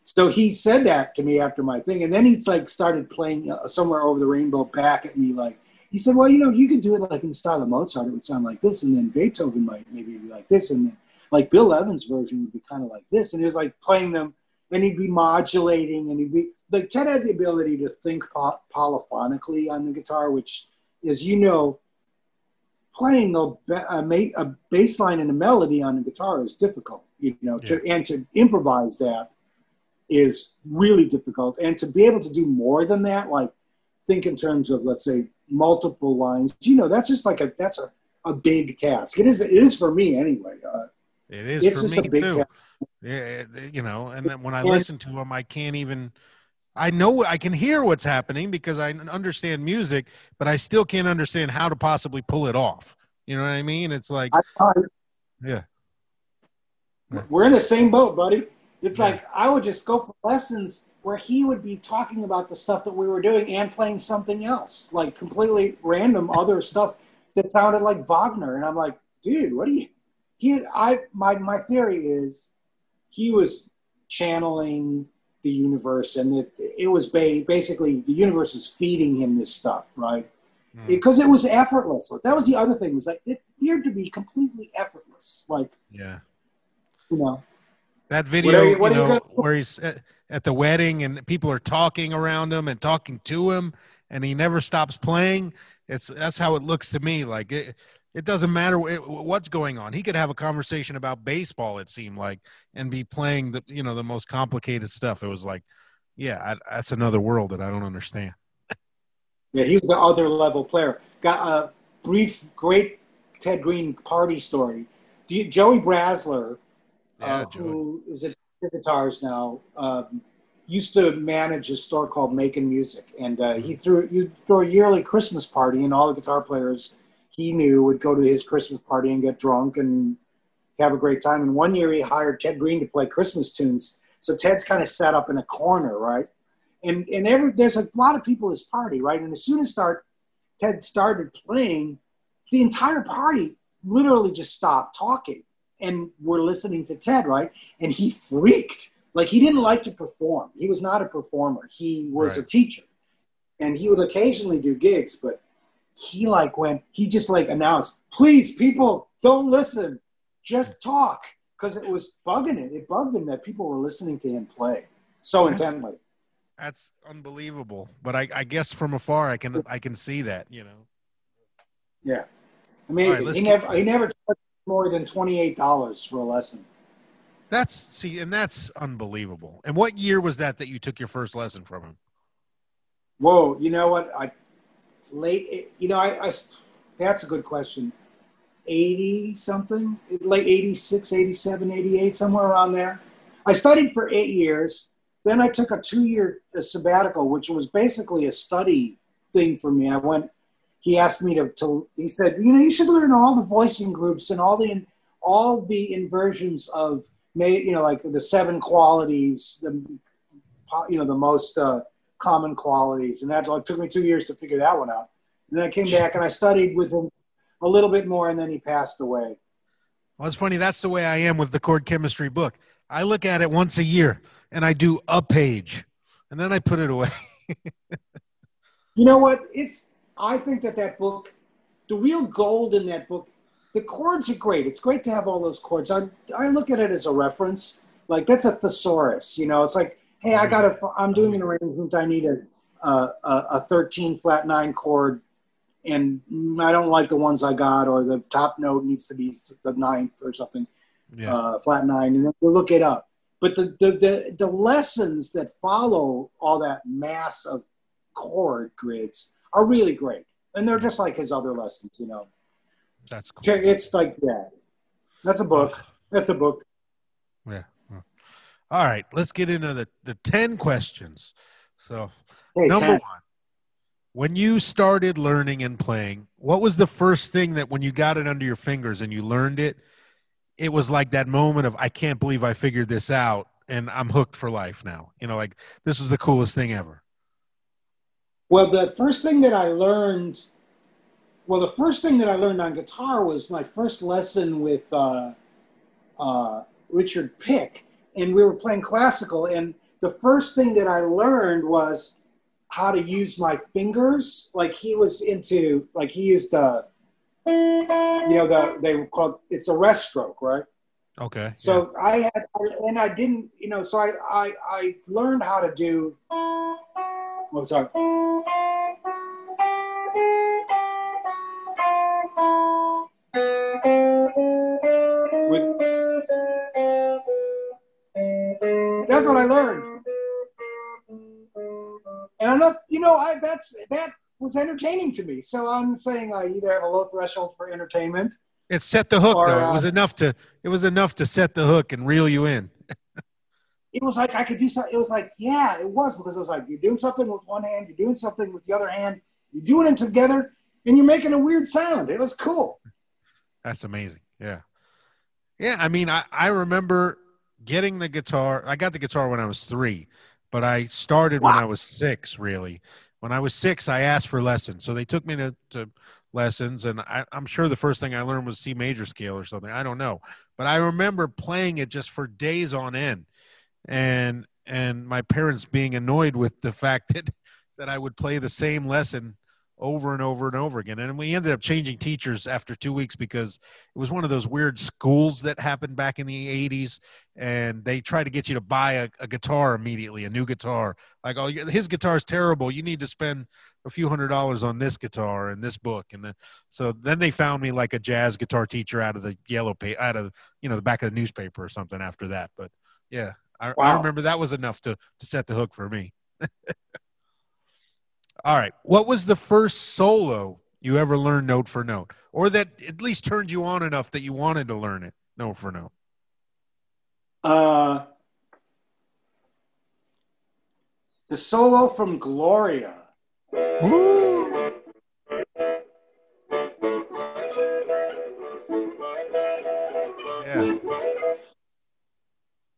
so he said that to me after my thing, and then he's like started playing uh, somewhere over the rainbow back at me like, he said, well, you know, you could do it like in the style of Mozart, it would sound like this, and then Beethoven might maybe be like this, and then like Bill Evans' version would be kind of like this, and he was like playing them, and he'd be modulating, and he'd be like Ted had the ability to think po- polyphonically on the guitar, which, as you know, playing a, a, a bass line and a melody on a guitar is difficult, you know, yeah. to, and to improvise that is really difficult, and to be able to do more than that, like think in terms of let's say multiple lines. You know, that's just like a that's a, a big task. It is it is for me anyway. Uh, it is it's for me too. Task. Yeah, you know, and then when I listen to them, I can't even. I know I can hear what's happening because I understand music, but I still can't understand how to possibly pull it off. You know what I mean? It's like, yeah. We're in the same boat, buddy. It's yeah. like I would just go for lessons where he would be talking about the stuff that we were doing and playing something else, like completely random other stuff that sounded like Wagner. And I'm like, dude, what are you? He, I, my, my theory is he was channeling the universe, and it, it was ba- basically the universe is feeding him this stuff, right? Mm. Because it was effortless. That was the other thing. Was like it appeared to be completely effortless. Like, yeah, you know, that video, you, you know, where he's at, at the wedding and people are talking around him and talking to him, and he never stops playing. It's that's how it looks to me. Like it, it doesn't matter what's going on. He could have a conversation about baseball. It seemed like, and be playing the you know the most complicated stuff. It was like, yeah, I, that's another world that I don't understand. (laughs) Yeah, he's the other level player. Got a brief, great Ted Greene party story. Joey Brasler yeah, uh, who is at Guitars now, um, used to manage a store called Making Music, and uh, he threw you throw a yearly Christmas party, and all the guitar players he knew would go to his Christmas party and get drunk and have a great time. And one year he hired Ted Greene to play Christmas tunes, so Ted's kind of set up in a corner, right? And and every there's a lot of people at his party, right? And as soon as start Ted started playing, the entire party literally just stopped talking and were listening to Ted, right? And he freaked. Like he didn't like to perform. He was not a performer. He was Right. a teacher. And he would occasionally do gigs, but he like went, he just like announced, please, people, don't listen. Just talk. Because it was bugging him. It bugged him that people were listening to him play so That's- intently. That's unbelievable. But I, I guess from afar, I can I can see that. You know. Yeah. Amazing. let's he never he never charged more than twenty eight dollars for a lesson. That's see, and that's unbelievable. And what year was that that you took your first lesson from him? Whoa, you know what? I late you know, I, I that's a good question. 80 something, late 86, 87, 88, somewhere around there. I studied for eight years. Then I took a two year sabbatical, which was basically a study thing for me. I went, he asked me to, to, he said, you know, you should learn all the voicing groups and all the, all the inversions of, may, you know, like the seven qualities, the, you know, the most uh, common qualities. And that like, took me two years to figure that one out. And then I came back and I studied with him a little bit more, and then he passed away. Well, it's funny. That's the way I am with the chord chemistry book. I look at it once a year, and I do a page, and then I put it away. (laughs) You know what? It's I think that that book, the real gold in that book, the chords are great. It's great to have all those chords. I I look at it as a reference. Like that's a thesaurus. You know, it's like, hey, I got to. I'm doing an arrangement. I need a a, a a 13 flat nine chord, and I don't like the ones I got, or the top note needs to be the ninth or something Yeah. uh, flat nine, and then you look it up. But the, the, the, the lessons that follow all that mass of chord grids are really great. And they're just like his other lessons, you know. that's cool. It's like, yeah, that's a book. That's a book. Yeah. All right. Let's get into the, the 10 questions. So, Hey, number Ted, one, when you started learning and playing, what was the first thing that when you got it under your fingers and you learned it, it was like that moment of, I can't believe I figured this out and I'm hooked for life now? You know, like this was the coolest thing ever. Well, the first thing that I learned, well, the first thing that I learned on guitar was my first lesson with uh, uh, Richard Pick, and we were playing classical. And the first thing that I learned was how to use my fingers. Like he was into, like he used, uh, you know, the they were called it's a rest stroke, right? Okay. So I had, and I didn't, you know, so I, I, I learned how to do. Oh, sorry. That's what I learned. And I'm not, you know, I that's that was entertaining to me. So I'm saying I either have a low threshold for entertainment It set the hook Or, though. It uh, was enough to it was enough to set the hook and reel you in. (laughs) it was like I could do something. It was like, yeah, it was because it was like you're doing something with one hand, you're doing something with the other hand, you're doing it together, and you're making a weird sound. It was cool. That's amazing. Yeah. Yeah. I mean, I, I remember getting the guitar. I got the guitar when I was three, but I started when I was six, really. When I was six, I asked for lessons. So they took me to, to lessons, and I, I'm sure the first thing I learned was C major scale or something. I don't know. But I remember playing it just for days on end. And and my parents being annoyed with the fact (laughs) that that I would play the same lesson over and over and over again. And we ended up changing teachers after two weeks because it was one of those weird schools that happened back in the 80s. And they tried to get you to buy a, a guitar immediately, a new guitar. Like, oh, his guitar's terrible. You need to spend a few hundred dollars on this guitar and this book. And then, so then they found me like a jazz guitar teacher out of the yellow page, out of, you know, the back of the newspaper or something after that. But yeah, I, I remember that was enough to, to set the hook for me. (laughs) All right. What was the first solo you ever learned note for note, or that at least turned you on enough that you wanted to learn it note for note? Uh, the solo from Gloria. Ooh. Yeah.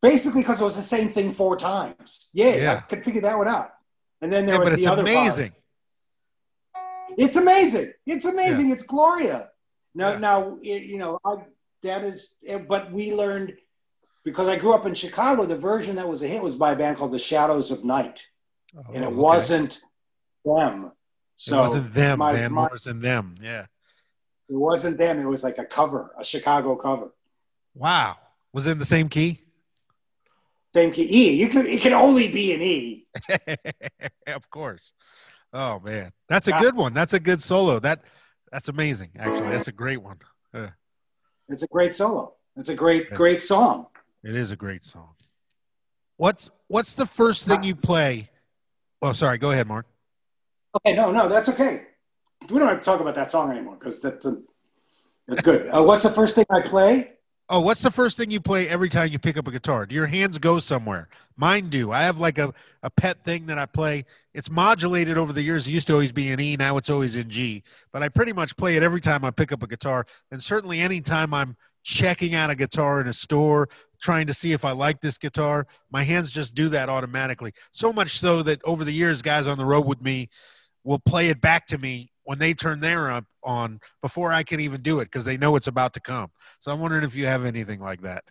Basically, because it was the same thing four times. Yeah, Yeah. I could figure that one out. And then there yeah, was but it's the other part. amazing. It's amazing. It's amazing. It's Gloria. Now, Yeah. now, it, you know, I, that is, eh, but we learned because I grew up in Chicago. The version that was a hit was by a band called the Shadows of Night, and Oh, it okay. wasn't them. So it wasn't them, my- Van my- Morrison. Them, yeah. It wasn't them. It was like a cover, a Chicago cover. Wow. Was it in the same key? Same key. E. You can. It can only be an E. (laughs) of course. Oh man, that's a good one. That's a good solo. That that's amazing. Actually, that's a great one. It's a great solo. It's a great, great song. It is a great song. What's what's the first thing you play? Oh, sorry. Go ahead, Mark. Okay, no, no, that's okay. We don't have to talk about that song anymore because that's a, that's good. Uh, what's the first thing I play? Oh, what's the first thing you play every time you pick up a guitar? Do your hands go somewhere? Mine do. I have like a, a pet thing that I play. It's modulated over the years. It used to always be in E, now it's always in G. But I pretty much play it every time I pick up a guitar. And certainly anytime I'm checking out a guitar in a store, trying to see if I like this guitar, my hands just do that automatically. So much so that over the years, guys on the road with me will play it back to me when they turn their up on before I can even do it because they know it's about to come. So I'm wondering if you have anything like that.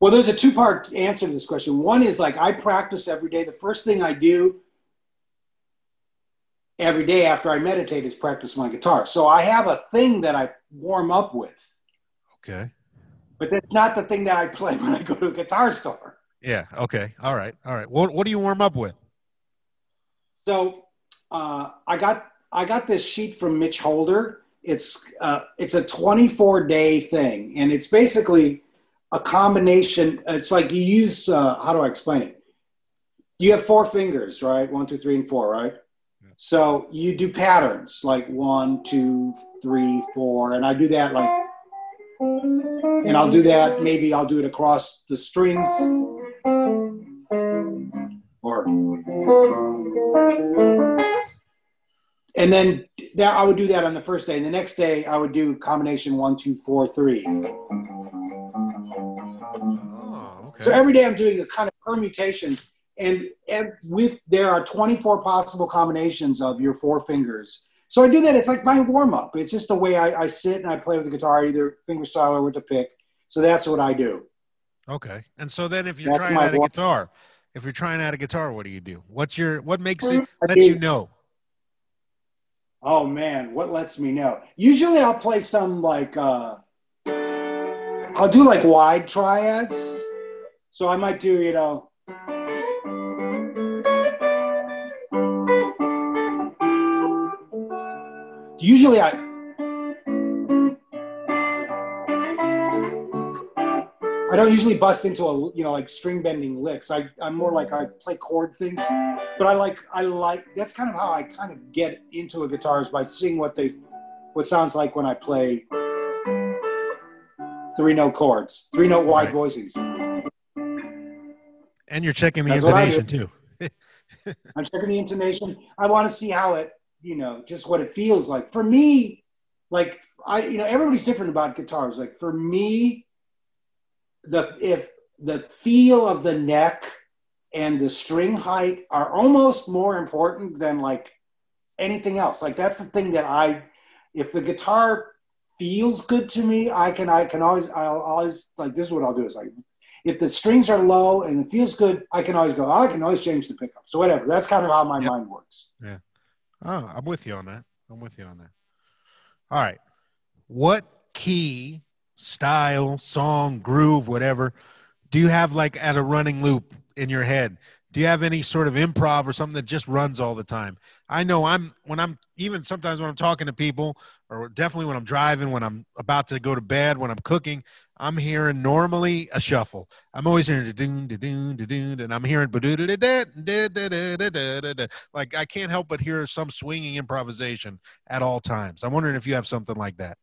Well, there's a two part answer to this question. One is like I practice every day. The first thing I do every day after I meditate is practice my guitar. So I have a thing that I warm up with, Okay. but that's not the thing that I play when I go to a guitar store. Yeah. Okay. All right. All right. What What do you warm up with? So uh, I got I got this sheet from Mitch Holder. It's uh, it's a 24 day thing, and it's basically a combination. It's like you use uh, how do I explain it? You have four fingers, right? One, two, three, and four, right? Yeah. So you do patterns like one, two, three, four, and I do that like, and I'll do that. Maybe I'll do it across the strings, or and then that I would do that on the first day, and the next day I would do combination one, two, four, three. Oh, okay. So every day I'm doing a kind of permutation, and, and with there are 24 possible combinations of your four fingers. So I do that. It's like my warm up. It's just the way I, I sit and I play with the guitar, either finger style or with the pick. So that's what I do. okay. And so then, if you're That's trying out a guitar, if you're trying out a guitar, what do you do? What's your What makes it mm-hmm. I let you know? Oh man, what lets me know? Usually I'll play some like uh I'll do like wide triads. So I might do, you know. Usually I I don't usually bust into a you know like string bending licks. I I'm more like I play chord things but I like I like that's kind of how I kind of get into a guitar is by seeing what they what sounds like when I play three note chords, three note wide Right. voicings. And you're checking the That's what I do. intonation too. (laughs) I'm checking the intonation. I want to see how it, you know, just what it feels like. For me, like I, you know, everybody's different about guitars. Like for me, the if the feel of the neck and the string height are almost more important than like anything else. Like that's the thing that I, if the guitar feels good to me, I can I can always I'll always like this is what I'll do is like if the strings are low and it feels good, I can always go. Oh, I can always change the pickup. So whatever. That's kind of how my Yep. mind works. Yeah. Oh, I'm with you on that. I'm with you on that. All right. What key, style, song, groove, whatever, do you have like at a running loop in your head? Do you have any sort of improv or something that just runs all the time? I know I'm when I'm even sometimes when I'm talking to people, or definitely when I'm driving, when I'm about to go to bed, when I'm cooking, I'm hearing normally a shuffle. I'm always hearing da-doon, da-doon, da-doon, and I'm hearing like I can't help but hear some swinging improvisation at all times. I'm wondering if you have something like that.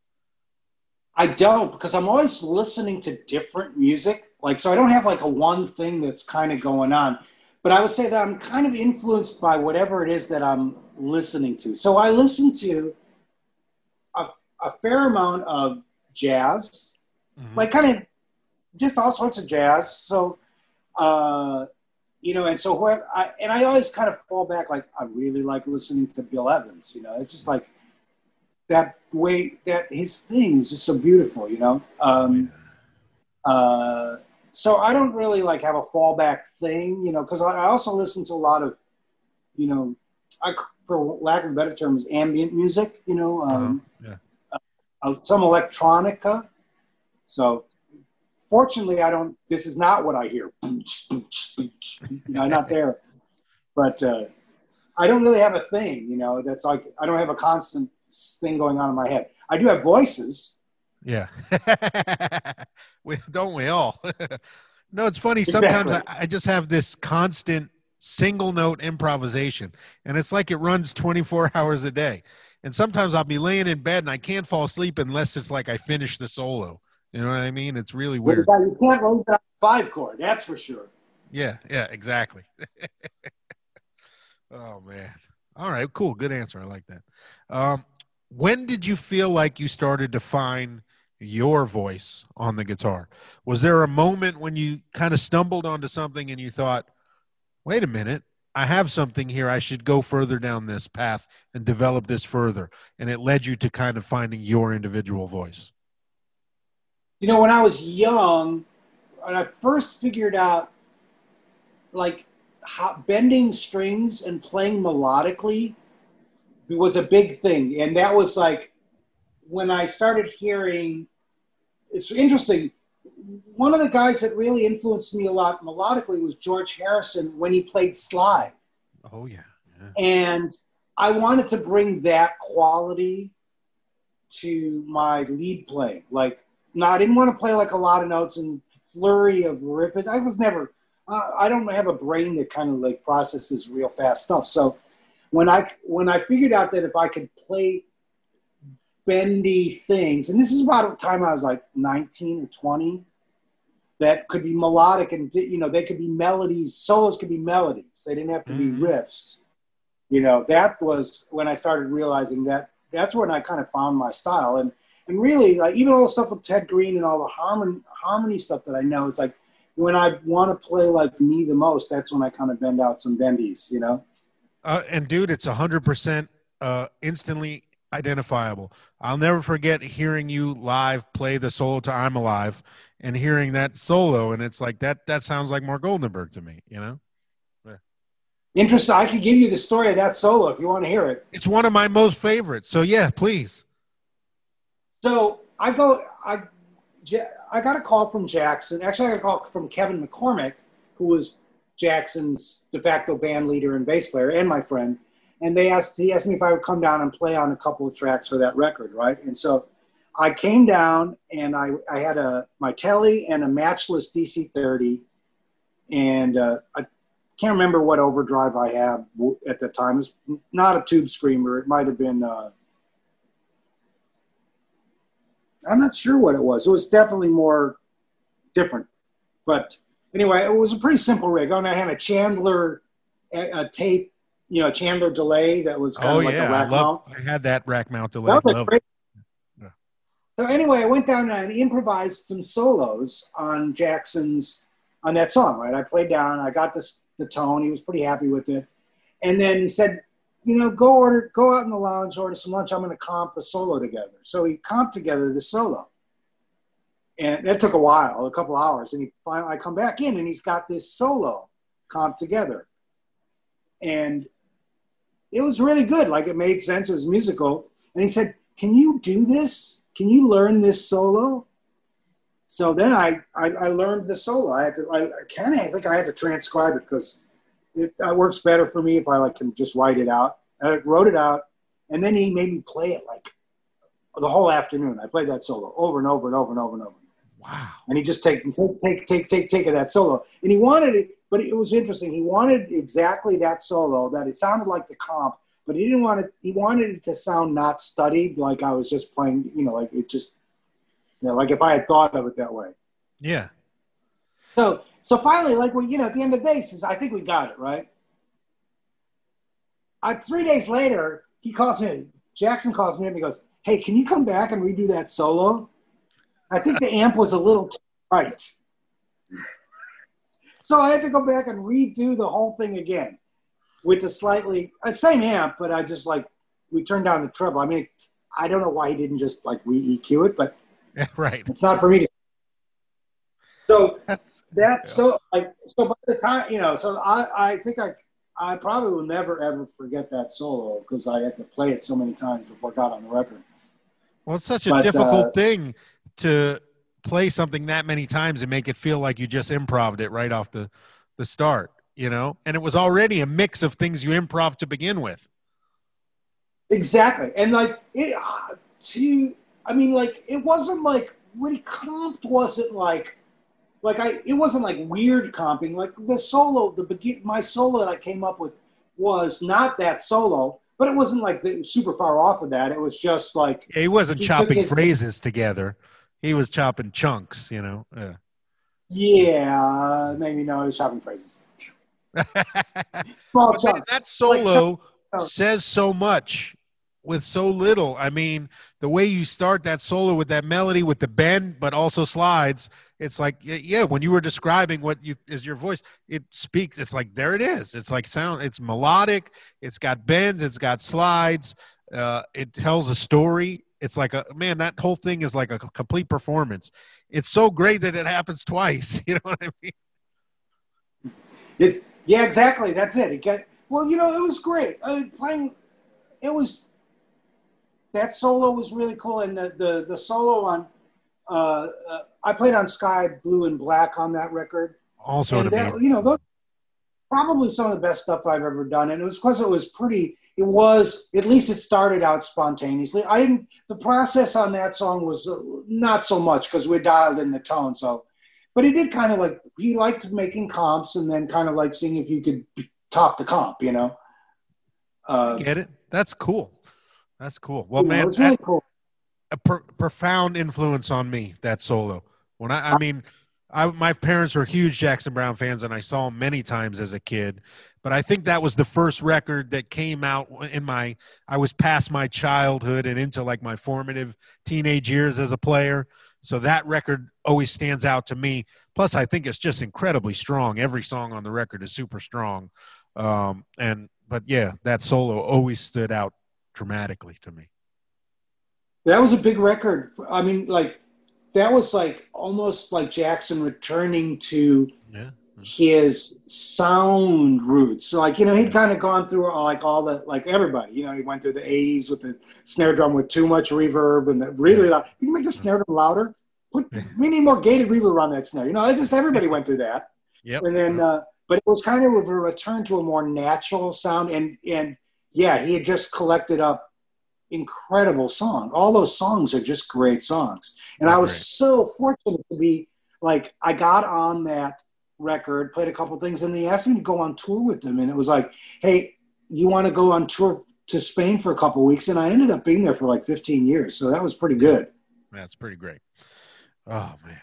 I don't because I'm always listening to different music. Like, so I don't have like a one thing that's kind of going on. But I would say that I'm kind of influenced by whatever it is that I'm listening to. So I listen to a, a fair amount of jazz, Mhm. like kind of just all sorts of jazz. So, uh, you know, and so whoever, I, and I always kind of fall back like I really like listening to Bill Evans. You know, it's just like that way that his thing is just so beautiful, you know. Um, uh, so I don't really like have a fallback thing, you know, because I, I also listen to a lot of, you know, I for lack of better terms, ambient music, you know, um, uh-huh. yeah. uh, some electronica. So fortunately, I don't. This is not what I hear. (laughs) you know, I'm not there. (laughs) But uh, I don't really have a thing. You know, that's like I don't have a constant thing going on in my head. I do have voices. Yeah. (laughs) we don't we all? (laughs) no, it's funny. Sometimes exactly. I, I just have this constant single note improvisation, and it's like it runs 24 (laughs) hours a day. And sometimes I'll be laying in bed and I can't fall asleep unless it's like I finish the solo. You know what I mean? It's really weird. You can't that five chord, that's for sure. Yeah, yeah, exactly. oh man. All right, cool. Good answer. I like that. Um, when did you feel like you started to find your voice on the guitar? Was there a moment when you kind of stumbled onto something and you thought, wait a minute, I have something here. I should go further down this path and develop this further. And it led you to kind of finding your individual voice you know, when I was young, when I first figured out like bending strings and playing melodically was a big thing. And that was like when I started hearing, it's interesting. One of the guys that really influenced me a lot melodically was George Harrison when he played slide. Oh, yeah. yeah. And I wanted to bring that quality to my lead playing. Like, no, I didn't want to play like a lot of notes and flurry of riff. I was never. Uh, I don't have a brain that kind of like processes real fast stuff. So when I when I figured out that if I could play bendy things, and this is about the time I was like 19 or 20, that could be melodic and you know they could be melodies. Solos could be melodies. They didn't have to mm-hmm. be riffs. You know that was when I started realizing that that's when I kind of found my style and and really, like even all the stuff with Ted Greene and all the harmony harmony stuff that I know, it's like when I want to play like me the most, that's when I kind of bend out some bendies, you know. Uh, and dude, it's a hundred percent uh, instantly identifiable. I'll never forget hearing you live play the solo to "I'm Alive" and hearing that solo, and it's like that. That sounds like Mark Goldenberg to me, you know. Yeah. Interesting. I could give you the story of that solo if you want to hear it. It's one of my most favorites. So yeah, please. So I go, I, I got a call from Jackson. Actually, I got a call from Kevin McCormick, who was Jackson's de facto band leader and bass player, and my friend. And they asked, he asked me if I would come down and play on a couple of tracks for that record, right? And so I came down and I, I had a my telly and a Matchless DC30, and uh, I can't remember what overdrive I had at the time. It was not a tube screamer. It might have been. Uh, I'm not sure what it was. It was definitely more different. But anyway, it was a pretty simple rig. Oh, and I had a Chandler a, tape, you know, Chandler delay that was kind oh, of like yeah. a rack I love, mount. I had that rack mount delay. That great. Yeah. So anyway, I went down and improvised some solos on Jackson's on that song. Right, I played down. I got this the tone. He was pretty happy with it, and then he said, you know, go order, go out in the lounge, order some lunch. I'm going to comp a solo together. So he comped together the solo, and it took a while, a couple hours. And he finally, I come back in, and he's got this solo comp together, and it was really good. Like it made sense. It was musical. And he said, "Can you do this? Can you learn this solo?" So then I, I, I learned the solo. I had to, I, I kind of think I had to transcribe it because it, it, works better for me if I like can just write it out. I wrote it out, and then he made me play it like the whole afternoon. I played that solo over and over and over and over and over. Wow! And he just take take take take take take of that solo, and he wanted it, but it was interesting. He wanted exactly that solo that it sounded like the comp, but he didn't want it. He wanted it to sound not studied, like I was just playing. You know, like it just, you know, like if I had thought of it that way. Yeah. So so finally, like well, you know, at the end of the day, he says, "I think we got it right." I, three days later, he calls me. Jackson calls me and he goes, "Hey, can you come back and redo that solo? I think the amp was a little too tight." (laughs) so I had to go back and redo the whole thing again with the slightly uh, same amp, but I just like we turned down the treble. I mean, I don't know why he didn't just like re EQ it, but (laughs) right. It's not for me to. So That's, that's Yeah. so like so by the time you know so I I think I I probably will never ever forget that solo because I had to play it so many times before I got on the record. well, it's such a but, difficult uh, thing to play something that many times and make it feel like you just improved it right off the the start, you know. And it was already a mix of things you improv to begin with. Exactly, and like it uh, to I mean like it wasn't like what he comped wasn't like like I it wasn't like weird comping like the solo the begin my solo that I came up with was not that solo but it wasn't like the, super far off of that it was just like Yeah, he wasn't He chopping his- phrases together. He was chopping chunks, you know. Yeah. yeah maybe no it was shopping phrases (laughs) small chunks that solo chunks. says so much with so little. I mean, the way you start that solo with that melody, with the bend, but also slides. It's like, yeah, when you were describing what you is your voice, it speaks. It's like there it is. It's like sound. It's melodic. It's got bends. It's got slides. Uh, it tells a story. It's like a man. That whole thing is like a complete performance. It's so great that it happens twice. (laughs) You know what I mean? It's yeah, exactly. That's it. It get well, you know, it was great. I mean, playing, it was that solo was really cool, and the the, the solo on, uh, uh, I played on Sky Blue and Black on that record, Also, and that, you know, those, probably some of the best stuff I've ever done, and it was because it was pretty. It was at least it started out spontaneously. I didn't. The process on that song was uh, not so much because we dialed in the tone, so but he did kind of like he liked making comps and then kind of like seeing if you could top the comp, you know. Uh, Get it? That's cool. That's cool. Well, you man, really that- cool. a per- profound influence on me that solo. When i i mean i my parents were huge Jackson Browne fans and i saw him many times as a kid but i think that was the first record that came out in my i was past my childhood and into like my formative teenage years as a player. So that record always stands out to me. Plus i think it's just incredibly strong. Every song on the record is super strong. Um and but yeah that solo always stood out dramatically to me That was a big record. I mean, like that was like almost like Jackson returning to yeah his sound roots. So like, you know, he'd kind of gone through all, like all the like everybody, you know, he went through the 80s with the snare drum with too much reverb and the really loud. Can you make the snare drum louder? Put we need more gated reverb on that snare. You know, just everybody went through that. (laughs) yep And then uh but it was kind of a return to a more natural sound and and yeah, he had just collected up incredible song. All those songs are just great songs. And I was so fortunate to be like I got on that record, played a couple things, and they asked me to go on tour with them. And it was like, hey, you want to go on tour to Spain for a couple weeks? And I ended up being there for like 15 years. So that was pretty good. That's pretty great. Oh man.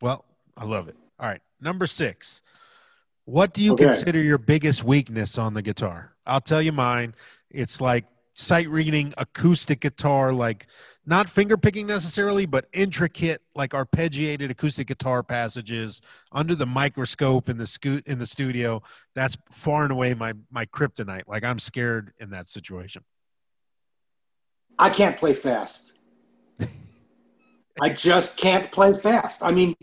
Well, I love it. All right, number six. What do you Okay. consider your biggest weakness on the guitar? I'll tell you mine. It's like sight reading acoustic guitar, like not finger picking necessarily, but intricate, like arpeggiated acoustic guitar passages under the microscope in the in the studio. That's far and away my my kryptonite. Like I'm scared in that situation. I can't play fast. I just can't play fast. I mean,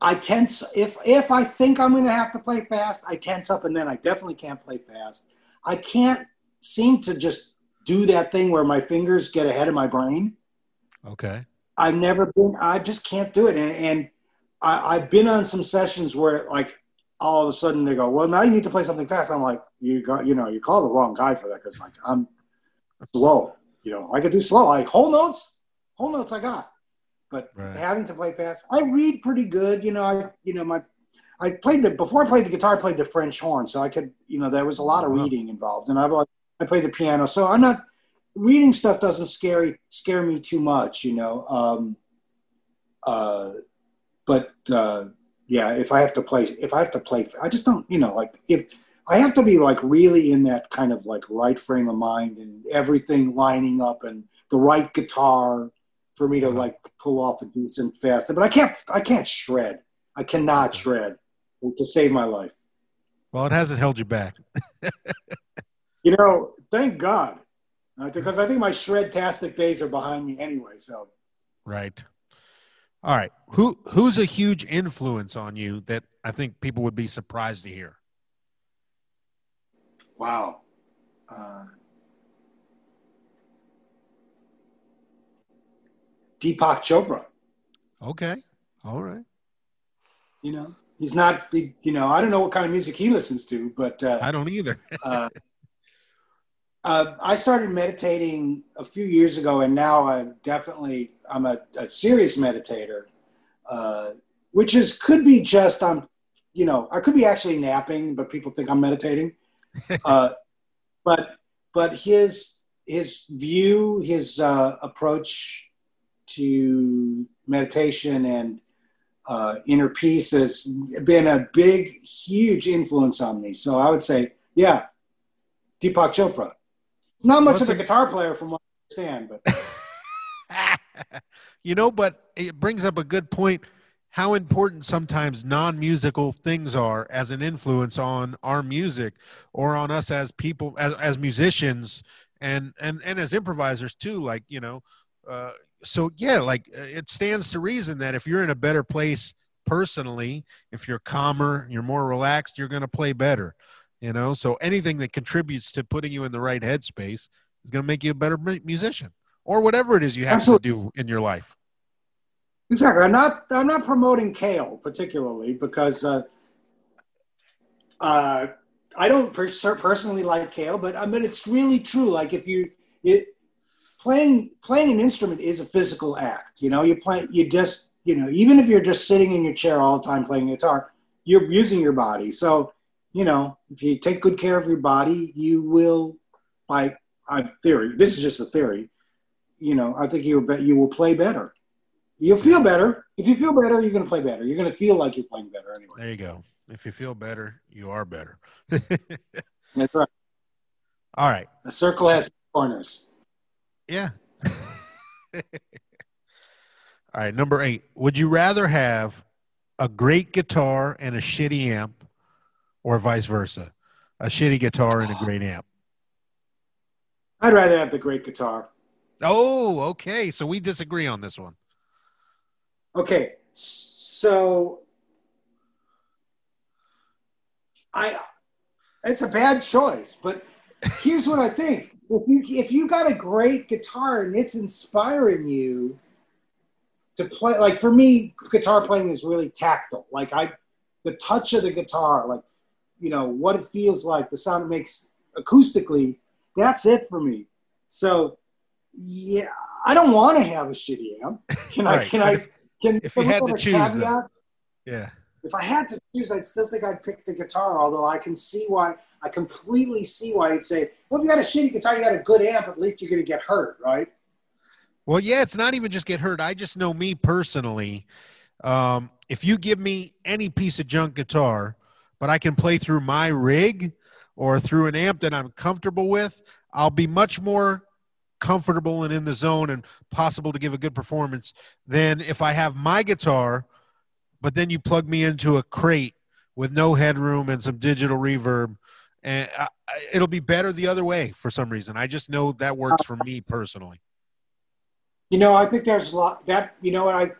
I tense if if I think I'm going to have to play fast, I tense up and then I definitely can't play fast. I can't seem to just do that thing where my fingers get ahead of my brain. Okay. I've never been. I just can't do it, and, and I, I've been on some sessions where like all of a sudden they go, "Well, now you need to play something fast." I'm like, "You got, you know, you call the wrong guy for that because like I'm slow. You know, I could do slow. I whole notes, whole notes I got, but Right. having to play fast, I read pretty good. You know, I you know my I played the before I played the guitar, I played the French horn, so I could you know there was a lot of reading involved, and I I played the piano, so I'm not reading stuff doesn't scare scare me too much, you know. Um, uh, but uh, yeah, if I have to play, if I have to play, I just don't, you know, like if I have to be like really in that kind of like right frame of mind and everything lining up and the right guitar for me to Uh-huh. like pull off a decent fast. But I can't, I can't shred. I cannot shred to save my life. Well, it hasn't held you back. (laughs) You know, thank God. Uh, because I think my shred-tastic days are behind me anyway. So Right. All right. Who who's a huge influence on you that I think people would be surprised to hear? wow. Uh, Deepak Chopra. Okay. All right. You know, he's not. big- You know, I don't know what kind of music he listens to, but uh, I don't either. (laughs) uh, uh, I started meditating a few years ago, and now I'm definitely I'm a, a serious meditator, uh, which is could be just I'm, you know, I could be actually napping, but people think I'm meditating. (laughs) uh, but but his his view, his uh, approach to meditation and uh, inner peace has been a big, huge influence on me. So I would say, yeah, Deepak Chopra. Not much What's of a guitar player from what I understand, but (laughs) you know, but it brings up a good point how important sometimes non-musical things are as an influence on our music or on us as people as, as musicians and and and as improvisers too like you know uh, so yeah like uh, it stands to reason that if you're in a better place personally if you're calmer you're more relaxed you're going to play better you know so anything that contributes to putting you in the right headspace is going to make you a better musician or whatever it is you have Absolutely. to do in your life exactly. I'm not I'm not promoting kale particularly because uh, uh, I don't per- personally like kale, but I mean it's really true. Like if you it playing playing an instrument is a physical act. You know, you play you just you know even if you're just sitting in your chair all the time playing guitar, you're using your body. So you know if you take good care of your body, you will. By I theory, this is just a theory. You know, I think you you will play better. You'll feel better. If you feel better, you're going to play better. You're going to feel like you're playing better anyway. there you go if you feel better you are better (laughs) That's right. all right A circle has corners. Yeah. (laughs) All right, number eight. Would you rather have a great guitar and a shitty amp, or vice versa? A shitty guitar and a great amp. I'd rather have the great guitar. Oh, okay. So we disagree on this one. Okay, so I it's a bad choice, but here's what I think. If you if you got a great guitar and it's inspiring you to play like for me guitar playing is really tactile. Like I the touch of the guitar, like you know, what it feels like, the sound it makes acoustically, that's it for me. So yeah, I don't want to have a shitty amp. (laughs) Can I Right, can but I can if you had to choose, caveat? Yeah. if I had to choose, I'd still think I'd pick the guitar. Although I can see why, I completely see why you'd say, "Well, if you got a shitty guitar, you got a good amp. At least you're going to get hurt, right?" Well, yeah, it's not even just get hurt. I just know me personally. Um, if you give me any piece of junk guitar, but I can play through my rig or through an amp that I'm comfortable with, I'll be much more comfortable and in the zone and possible to give a good performance than if I have my guitar, but then you plug me into a crate with no headroom and some digital reverb. And I, it'll be better the other way for some reason. I just know that works for me personally. You know, I think there's a lot that you know what I.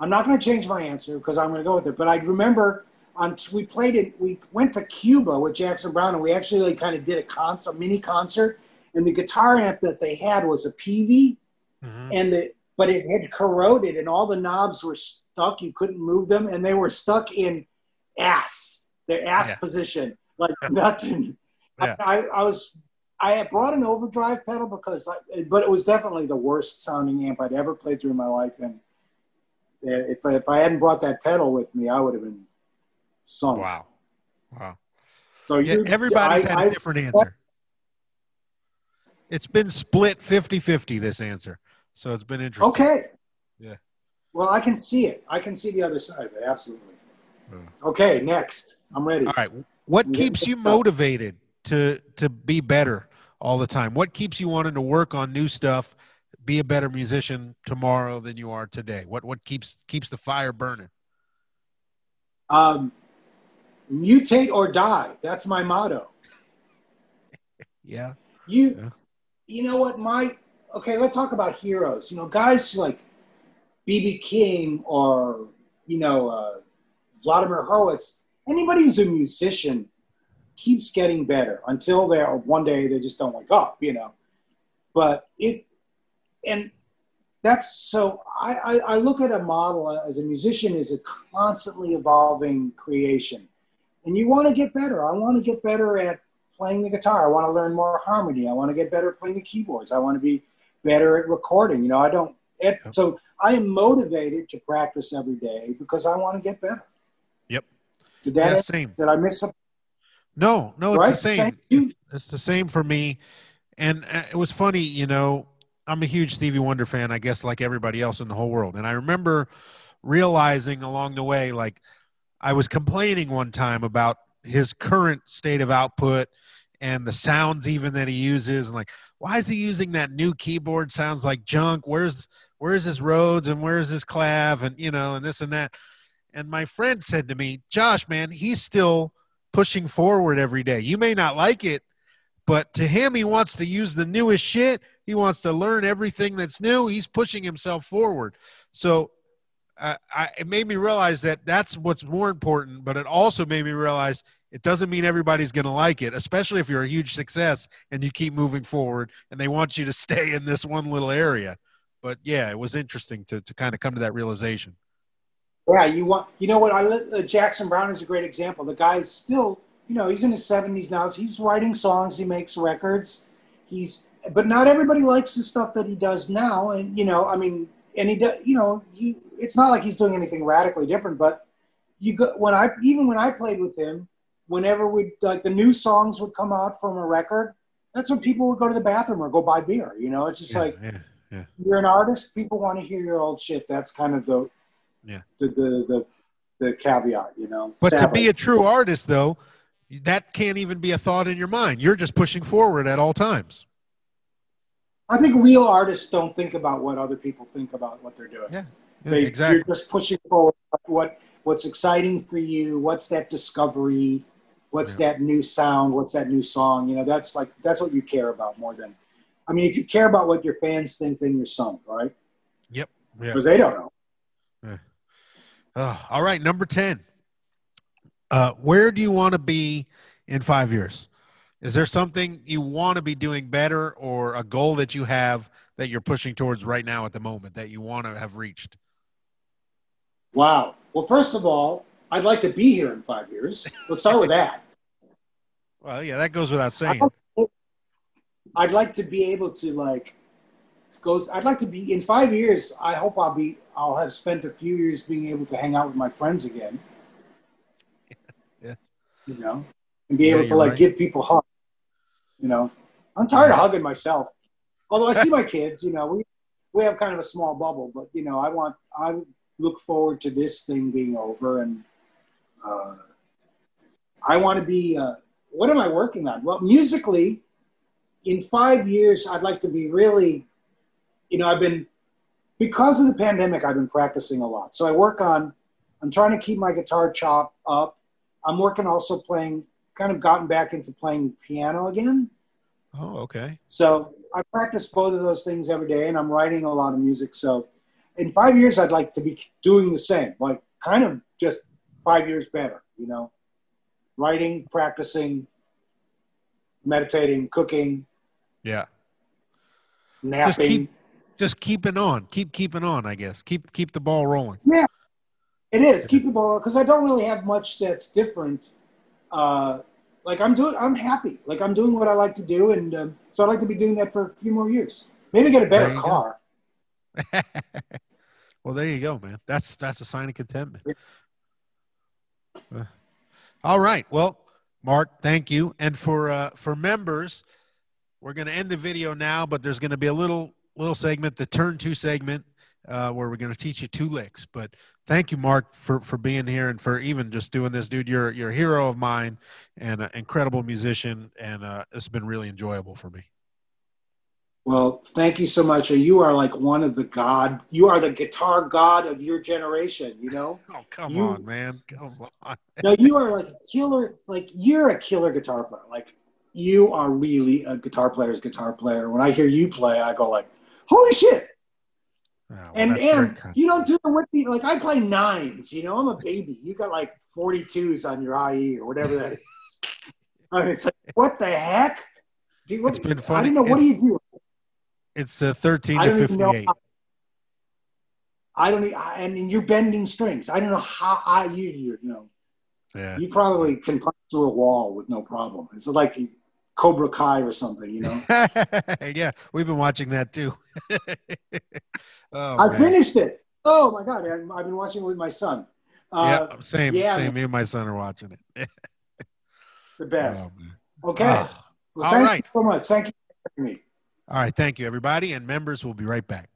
I'm not going to change my answer because I'm going to go with it. But I remember on we played it. We went to Cuba with Jackson Browne, and we actually like, kind of did a concert, a mini concert. And the guitar amp that they had was a PV, Mhm. and the but it had corroded, and all the knobs were stuck. You couldn't move them, and they were stuck in ass, their ass Yeah. position, like (laughs) nothing. Yeah. I, I was I had brought an overdrive pedal because, I, but it was definitely the worst sounding amp I'd ever played through in my life. And if I, if I hadn't brought that pedal with me, I would have been sunk. Wow. Wow. So Yeah, you, everybody's I- had a I- different answer. It's been split 50 50, this answer. So it's been interesting. Okay. Yeah. Well, I can see it. I can see the other side of it. Absolutely. Yeah. Okay. Next, I'm ready. All right. What keeps you motivated to to be better all the time? What keeps you wanting to work on new stuff, be a better musician tomorrow than you are today? What what keeps keeps the fire burning? Um, mutate or die. That's my motto. (laughs) Yeah. You, Yeah. you know what? My okay. Let's talk about heroes. You know, guys like BB King or you know uh, Vladimir Horowitz. Anybody who's a musician keeps getting better until they are one day they just don't wake up. You know, but if and that's so I, I, I look at a model as a musician is a constantly evolving creation. And you want to get better. I want to get better at playing the guitar. I want to learn more harmony. I want to get better at playing the keyboards. I want to be better at recording you know? I don't it, so i am motivated to practice every day because i want to get better did that yeah, same. Did i miss something? No no it's right? the same, same it's the same for me. And uh, it was funny you know I'm a huge Stevie Wonder fan, I guess, like everybody else in the whole world. And I remember realizing along the way, like, I was complaining one time about his current state of output and the sounds even that he uses. And like why is he using that new keyboard? Sounds like junk. Where's where's his Rhodes and where's his clav and you know and this and that and my friend said to me josh man he's still pushing forward every day you may not like it but to him he wants to use the newest shit he wants to learn everything that's new. He's pushing himself forward. So uh, I, it made me realize that that's what's more important, but it also made me realize it doesn't mean everybody's going to like it, especially if you're a huge success and you keep moving forward and they want you to (laughs) stay in this one little area. But yeah, it was interesting to, to kind of come to that realization. Yeah, you want you know what I uh, Jackson Browne is a great example. The guy's still you know he's in his seventies now. He's writing songs. He makes records. He's but not everybody likes the stuff that he does now. And you know, I mean, and he does. You know, he it's not like he's doing anything radically different. But you go when I even when I played with him, whenever we like the new songs would come out from a record, that's when people would go to the bathroom or go buy beer. You know, it's just yeah, like yeah, yeah. you're an artist. People want to hear your old shit. That's kind of the yeah the the the, the caveat. You know, but Sadly. to be a true artist, though. That can't even be a thought in your mind. You're just pushing forward at all times. I think real artists don't think about what other people think about what they're doing. Yeah, yeah they, exactly. You're just pushing forward what what's exciting for you. What's that discovery? What's yeah. that new sound? What's that new song? You know, that's like that's what you care about more than. I mean, if you care about what your fans think, then you're sunk, right? Yep. Because they don't know. Uh, all right, number ten. Uh, where do you want to be in five years? Is there something you want to be doing better or a goal that you have that you're pushing towards right now at the moment that you want to have reached? Wow. Well, first of all, I'd like to be here in five years. Let's start with that. (laughs) Well, yeah, that goes without saying. I'd like to be able to like goes I'd like to be in 5 years I hope I'll be I'll have spent a few years being able to hang out with my friends again. (laughs) Yeah. You know, and be yeah, able to like right. give people hugs you know, I'm tired of hugging myself. Although I see my (laughs) kids, you know, we we have kind of a small bubble, but you know, I want I look forward to this thing being over, and uh, I want to be. Uh, what am I working on? Well, musically, in five years, I'd like to be really. You know, I've been because of the pandemic. I've been practicing a lot, so I work on. I'm trying to keep my guitar chop up. I'm working also playing. Kind of gotten back into playing piano again. Oh, okay. So I practice both of those things every day, and I'm writing a lot of music. So in five years, I'd like to be doing the same, like kind of just five years better, you know, writing, practicing, meditating, cooking. Yeah. Napping. Just keep, just keeping on, keep keeping on. I guess keep keep the ball rolling. Yeah, it is keep the ball because I don't really have much that's different. Uh, like I'm doing, I'm happy. Like I'm doing what I like to do, and um, so I'd like to be doing that for a few more years. Maybe get a better car. (laughs) well, there you go, man. That's that's a sign of contentment. Uh, all right. Well, Mark, thank you. And for uh, for members, we're going to end the video now, but there's going to be a little little segment, the turn two segment, uh, where we're going to teach you two licks. But thank you, Mark, for for being here and for even just doing this, dude. You're you're a hero of mine and an incredible musician, and uh, it's been really enjoyable for me. Well, thank you so much. You are like one of the god. You are the guitar god of your generation. You know. (laughs) Oh come you, on, man! Come on. (laughs) no, you are like a killer. Like you're a killer guitar player. Like you are really a guitar player's guitar player. When I hear you play, I go like, holy shit. Oh, well, and and you don't do the whippy like I play nines, you know, I'm a baby. You got like 42s on your IE or whatever that is. I mean, it's like, what the heck? Dude, what, It's been I funny. don't know. What do you do? It's uh, 13 to don't even know. 58. How, I don't. I- And you're bending strings. I don't know how I you you know. Yeah. You probably can punch through a wall with no problem. It's like Cobra Kai or something, you know. (laughs) yeah, we've been watching that too. (laughs) oh, I man. finished it. Oh my god! I- I've been watching it with my son. Uh, yeah, same, yeah, same. man. Me and my son are watching it. (laughs) The best. Oh. Okay. Ah. Well, all thank right. you so much. Thank you for having me. All right, thank you, everybody, and members. We'll be right back.